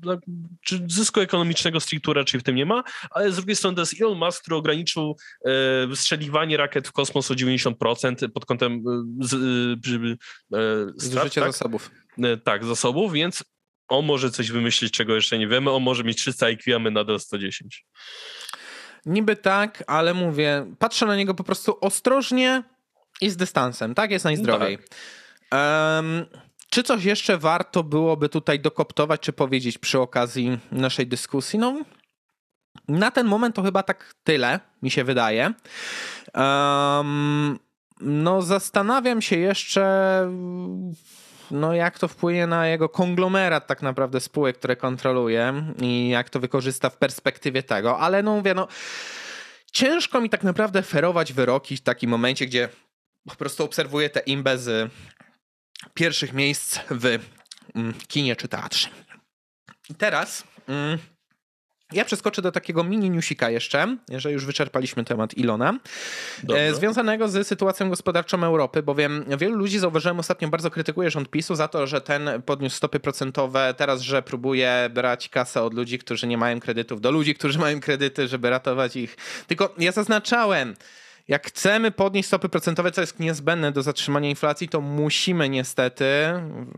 czy zysku ekonomicznego stricte raczej w tym nie ma, ale z drugiej strony to jest Elon Musk, który ograniczył e, wystrzeliwanie rakiet w kosmos o 90% pod kątem e, z,
e, e, zużycia tak? zasobów.
E, tak, zasobów, więc on może coś wymyślić, czego jeszcze nie wiemy, on może mieć 300 IQ, a my nadal 110.
Niby tak, ale mówię, patrzę na niego po prostu ostrożnie i z dystansem, tak? Jest najzdrowiej. Tak. Um, czy coś jeszcze warto byłoby tutaj dokoptować, czy powiedzieć przy okazji naszej dyskusji? No, na ten moment to chyba tak tyle, mi się wydaje. Um, no, zastanawiam się jeszcze, no, jak to wpłynie na jego konglomerat tak naprawdę spółek, które kontroluje i jak to wykorzysta w perspektywie tego, ale no mówię, no ciężko mi tak naprawdę ferować wyroki w takim momencie, gdzie po prostu obserwuję te imbezy pierwszych miejsc w mm, kinie czy teatrze. I teraz mm, ja przeskoczę do takiego mini newsika jeszcze, jeżeli już wyczerpaliśmy temat Ilona, e, związanego z sytuacją gospodarczą Europy, bowiem wielu ludzi zauważyłem ostatnio bardzo krytykuje rząd PiSu za to, że ten podniósł stopy procentowe, teraz, że próbuje brać kasę od ludzi, którzy nie mają kredytów, do ludzi, którzy mają kredyty, żeby ratować ich. Tylko ja zaznaczałem, jak chcemy podnieść stopy procentowe, co jest niezbędne do zatrzymania inflacji, to musimy niestety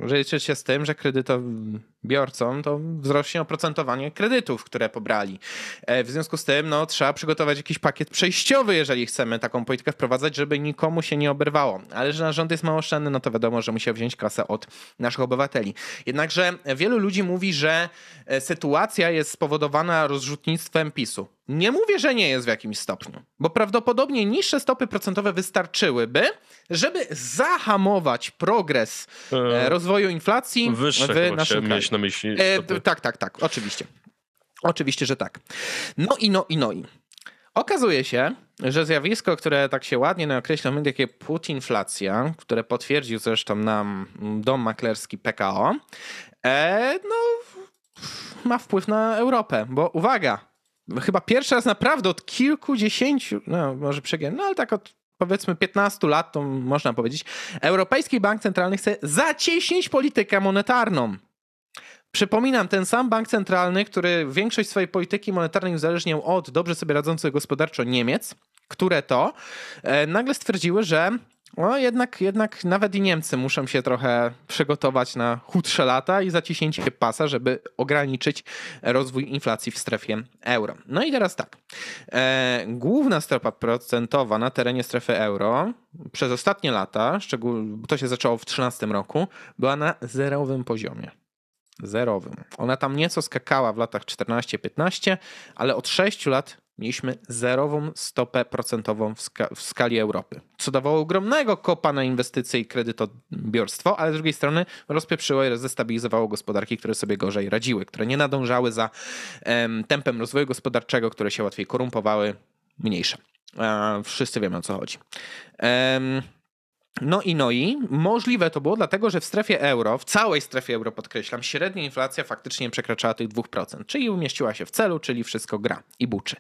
liczyć się z tym, że kredytobiorcom to wzrośnie oprocentowanie kredytów, które pobrali. E, w związku z tym no, trzeba przygotować jakiś pakiet przejściowy, jeżeli chcemy taką politykę wprowadzać, żeby nikomu się nie oberwało. Ale że nasz rząd jest małoszczędny, no to wiadomo, że musiał wziąć kasę od naszych obywateli. Jednakże wielu ludzi mówi, że e, sytuacja jest spowodowana rozrzutnictwem PiSu. Nie mówię, że nie jest w jakimś stopniu, bo prawdopodobnie niższe stopy procentowe wystarczyłyby, żeby zahamować progres e, rozwoju inflacji
Wyższe w naszym kraju. na myśli.
E, tak, tak, tak, oczywiście. Oczywiście, że tak. No i no i no i. Okazuje się, że zjawisko, które tak się ładnie określa jak putinflacja, które potwierdził zresztą nam dom maklerski PKO, e, no, ma wpływ na Europę, bo uwaga, chyba pierwszy raz naprawdę od kilkudziesięciu, no może przegięłem, no ale tak od powiedzmy 15 lat, to można powiedzieć, Europejski Bank Centralny chce zacieśnić politykę monetarną. Przypominam, ten sam bank centralny, który większość swojej polityki monetarnej uzależniał od dobrze sobie radzących gospodarczo Niemiec, które to e, nagle stwierdziły, że no jednak, jednak nawet i Niemcy muszą się trochę przygotować na chudsze lata i zaciśnięcie pasa, żeby ograniczyć rozwój inflacji w strefie euro. No i teraz tak. E, główna stopa procentowa na terenie strefy euro przez ostatnie lata, szczególnie to się zaczęło w 2013 roku, była na zerowym poziomie zerowym. Ona tam nieco skakała w latach 14-15, ale od 6 lat mieliśmy zerową stopę procentową w, ska w, skali Europy, co dawało ogromnego kopa na inwestycje i kredytobiorstwo, ale z drugiej strony rozpieprzyło i zestabilizowało gospodarki, które sobie gorzej radziły, które nie nadążały za em, tempem rozwoju gospodarczego, które się łatwiej korumpowały, mniejsze. E, wszyscy wiemy o co chodzi. Em, no i no i możliwe to było dlatego, że w strefie euro, w całej strefie euro podkreślam, średnia inflacja faktycznie przekraczała tych 2%, czyli umieściła się w celu, czyli wszystko gra i buczy.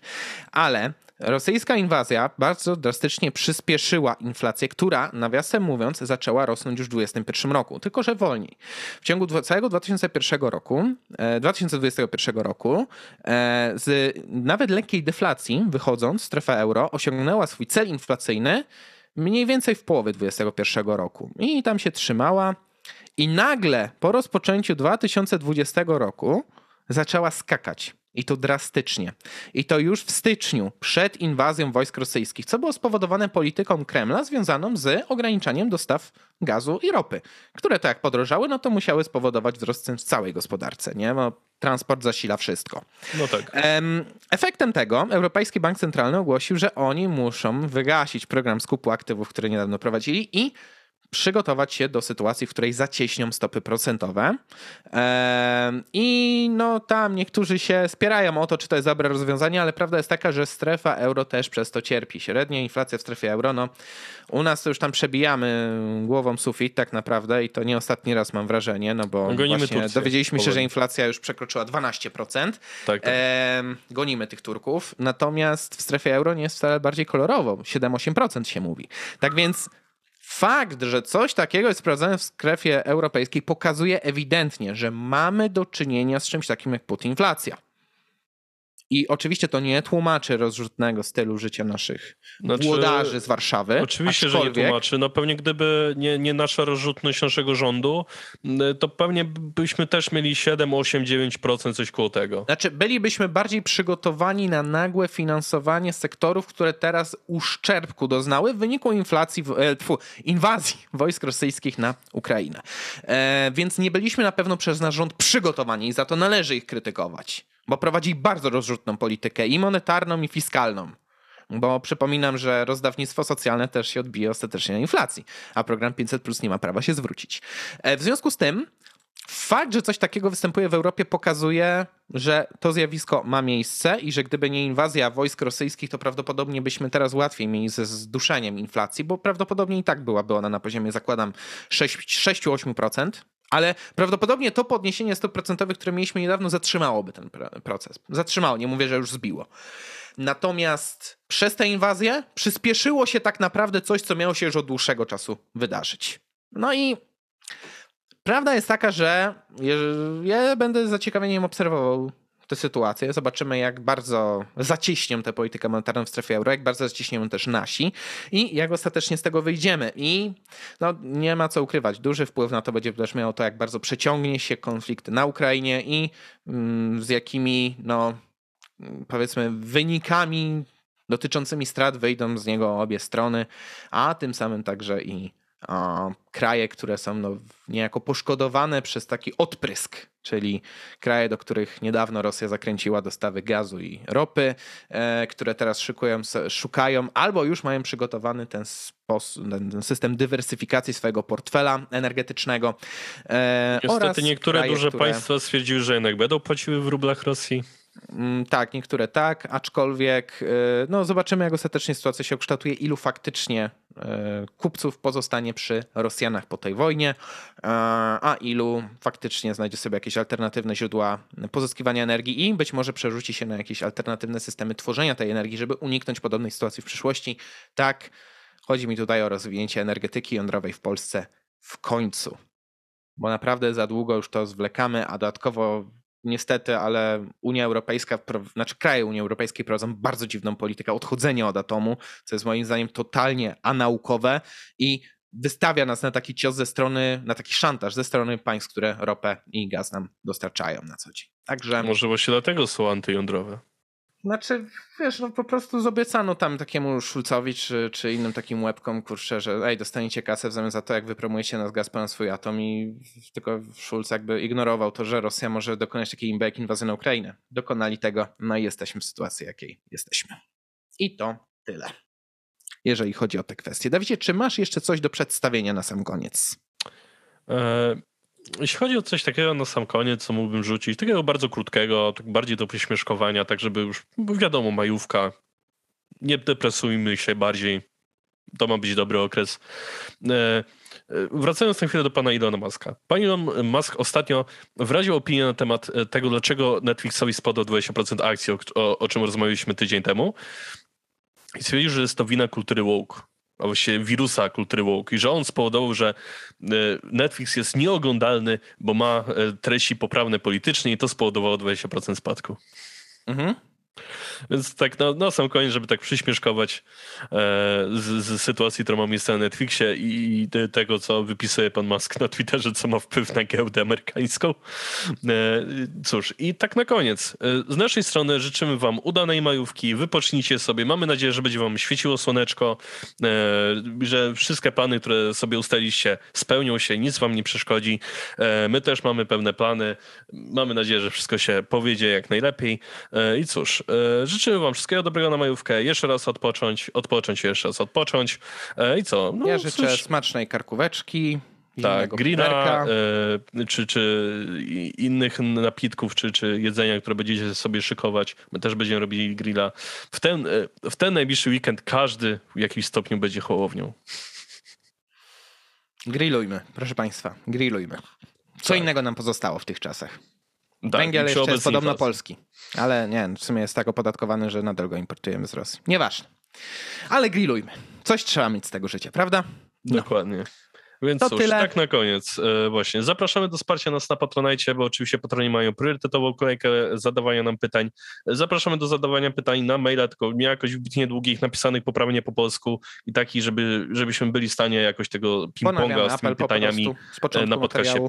Ale rosyjska inwazja bardzo drastycznie przyspieszyła inflację, która nawiasem mówiąc zaczęła rosnąć już w 2021 roku, tylko że wolniej. W ciągu całego 2001 roku, 2021 e, roku e, z nawet lekkiej deflacji wychodząc, strefa euro osiągnęła swój cel inflacyjny mniej więcej w połowie 2021 roku. I tam się trzymała. I nagle po rozpoczęciu 2020 roku zaczęła skakać. I to drastycznie. I to już w styczniu, przed inwazją wojsk rosyjskich, co było spowodowane polityką Kremla związaną z ograniczaniem dostaw gazu i ropy, które to jak podrożały, no to musiały spowodować wzrost cen w całej gospodarce, nie? Bo transport zasila wszystko.
No tak.
Efektem tego Europejski Bank Centralny ogłosił, że oni muszą wygasić program skupu aktywów, który niedawno prowadzili i przygotować się do sytuacji, w której zacieśnią stopy procentowe. I no tam niektórzy się spierają o to, czy to jest dobre rozwiązanie, ale prawda jest taka, że strefa euro też przez to cierpi. Średnia inflacja w strefie euro, no u nas to już tam przebijamy głową sufit tak naprawdę i to nie ostatni raz mam wrażenie, no bo Gonimy właśnie Turcję, dowiedzieliśmy się, że inflacja już przekroczyła 12%. Tak, tak. Gonimy tych Turków, natomiast w strefie euro nie jest wcale bardziej kolorowo. 7-8% się mówi. Tak więc Fakt, że coś takiego jest sprawdzone w strefie europejskiej, pokazuje ewidentnie, że mamy do czynienia z czymś takim jak putinflacja. I oczywiście to nie tłumaczy rozrzutnego stylu życia naszych znaczy, włodarzy z Warszawy.
Oczywiście, że nie tłumaczy. No pewnie gdyby nie, nie nasza rozrzutność naszego rządu, to pewnie byśmy też mieli 7, 8, 9% coś koło tego.
Znaczy bylibyśmy bardziej przygotowani na nagłe finansowanie sektorów, które teraz uszczerbku doznały w wyniku inflacji, e, tfu, inwazji wojsk rosyjskich na Ukrainę. E, więc nie byliśmy na pewno przez nasz rząd przygotowani i za to należy ich krytykować bo prowadzi bardzo rozrzutną politykę i monetarną, i fiskalną. Bo przypominam, że rozdawnictwo socjalne też się odbije ostatecznie na inflacji, a program 500 Plus nie ma prawa się zwrócić. E, w związku z tym, fakt, że coś takiego występuje w Europie, pokazuje, że to zjawisko ma miejsce i że gdyby nie inwazja wojsk rosyjskich, to prawdopodobnie byśmy teraz łatwiej mieli ze zduszeniem inflacji, bo prawdopodobnie i tak byłaby ona na poziomie, zakładam, 6-8% ale prawdopodobnie to podniesienie stóp procentowych, które mieliśmy niedawno, zatrzymałoby ten proces. Zatrzymało, nie mówię, że już zbiło. Natomiast przez tę inwazję przyspieszyło się tak naprawdę coś, co miało się już od dłuższego czasu wydarzyć. No i prawda jest taka, że ja będę z zaciekawieniem obserwował tę sytuację. Zobaczymy, jak bardzo zacieśnią tę politykę monetarną w strefie euro, jak bardzo zacieśnią też nasi i jak ostatecznie z tego wyjdziemy. I no, nie ma co ukrywać, duży wpływ na to będzie też miało to, jak bardzo przeciągnie się konflikt na Ukrainie i mm, z jakimi, no, powiedzmy, wynikami dotyczącymi strat wyjdą z niego obie strony, a tym samym także i kraje, które są no, niejako poszkodowane przez taki odprysk, czyli kraje, do których niedawno Rosja zakręciła dostawy gazu i ropy, e, które teraz szykują, szukają albo już mają przygotowany ten, sposób, ten system dywersyfikacji swojego portfela energetycznego.
E, Niestety niektóre kraje, duże które... państwa stwierdziły, że jednak będą płaciły w rublach Rosji.
Mm, tak, niektóre tak, aczkolwiek y, no zobaczymy, jak ostatecznie sytuacja się kształtuje, ilu faktycznie y, kupców pozostanie przy Rosjanach po tej wojnie, a ilu faktycznie znajdzie sobie jakieś alternatywne źródła pozyskiwania energii i być może przerzuci się na jakieś alternatywne systemy tworzenia tej energii, żeby uniknąć podobnej sytuacji w przyszłości. Tak, chodzi mi tutaj o rozwinięcie energetyki jądrowej w Polsce w końcu, bo naprawdę za długo już to zwlekamy, a dodatkowo niestety, ale Unia Europejska, znaczy kraje Unii Europejskiej prowadzą bardzo dziwną politykę odchodzenia od atomu, co jest moim zdaniem totalnie anaukowe i wystawia nas na taki cios ze strony, na taki szantaż ze strony państw, które ropę i gaz nam dostarczają na co dzień.
Także... Może właśnie dlatego są antyjądrowe.
Znaczy, wiesz, no po prostu zobiecano tam takiemu Szulcowi czy, czy innym takim łebkom, kurczę, że ej, dostaniecie kasę w zamian za to, jak wypromujecie nas gaz na swój atom i tylko Szulc jakby ignorował to, że Rosja może dokonać takiej imbek inwazji na Ukrainę. Dokonali tego, no i jesteśmy w sytuacji, jakiej jesteśmy. I to tyle, jeżeli chodzi o te kwestie. Dawidzie, czy masz jeszcze coś do przedstawienia na sam koniec?
E jeśli chodzi o coś takiego na sam koniec, co mógłbym rzucić, takiego bardzo krótkiego, tak bardziej do pośmieszkowania, tak żeby już, wiadomo, majówka, nie depresujmy się bardziej, to ma być dobry okres. E, e, wracając na chwilę do pana Ilona Muska. Pan Elon Musk ostatnio wyraził opinię na temat e, tego, dlaczego Netflixowi spadło 20% akcji, o, o czym rozmawialiśmy tydzień temu. I stwierdził, że jest to wina kultury woke a właściwie wirusa kultury woke i że on spowodował, że e, Netflix jest nieoglądalny, bo ma e, treści poprawne politycznie i to spowodowało 20% spadku. Mhm. Więc tak na, na sam koniec, żeby tak przyśmieszkować e, z, z, sytuacji, która ma miejsce na Netflixie i, i tego, co wypisuje pan Musk na Twitterze, co ma wpływ na giełdę amerykańską. E, cóż, i tak na koniec. E, z naszej strony życzymy wam udanej majówki, wypocznijcie sobie. Mamy nadzieję, że będzie wam świeciło słoneczko, e, że wszystkie plany, które sobie ustaliliście, spełnią się, nic wam nie przeszkodzi. E, my też mamy pewne plany. Mamy nadzieję, że wszystko się powiedzie jak najlepiej. E, I cóż, e, życzymy wam wszystkiego dobrego na majówkę, jeszcze raz odpocząć, odpocząć, jeszcze raz odpocząć e, i co?
No, ja życzę cóż. smacznej karkóweczki,
tak, grilla, e, czy, czy innych napitków, czy, czy jedzenia, które będziecie sobie szykować. My też będziemy robili grilla. W ten, e, w ten najbliższy weekend każdy w jakimś stopniu będzie hołownią.
Grillujmy, proszę Państwa, grillujmy. Co tak. innego nam pozostało w tych czasach? Tak, Węgiel jeszcze jest podobno polski, ale nie, w sumie jest tak opodatkowany, że nadal go importujemy z Rosji. Nieważne. Ale grillujmy. Coś trzeba mieć z tego życia, prawda?
No. Dokładnie. Więc to cóż, tyle. tak na koniec e, właśnie. Zapraszamy do wsparcia nas na Patronite, bo oczywiście patroni mają priorytetową kolejkę zadawania nam pytań. Zapraszamy do zadawania pytań na maila, tylko nie jakoś wybitnie długich, napisanych poprawnie po polsku i taki, żeby, żebyśmy byli w stanie jakoś tego ping-ponga z tymi pytaniami e, na podcastie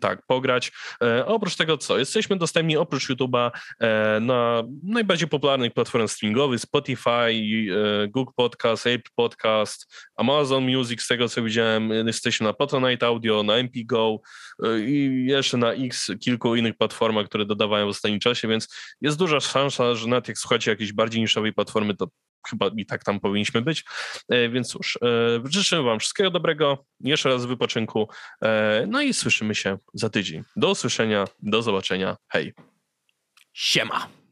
tak, pograć. E, oprócz tego co? Jesteśmy dostępni oprócz YouTube'a e, na najbardziej popularnych platformach streamingowych Spotify, e, Google Podcast, Apple Podcast, Amazon Music, z tego co widziałem. Jesteśmy na Patronite Audio, na MPGO e, i jeszcze na X kilku innych platformach, które dodawają w ostatnim czasie, więc jest duża szansa, że nawet jak słuchacie jakiejś bardziej niszowej platformy, to chyba i tak tam powinniśmy być. E, więc cóż, e, życzę Wam wszystkiego dobrego, jeszcze raz wypoczynku, e, no i słyszymy się za tydzień. Do usłyszenia, do zobaczenia, hej.
Siema.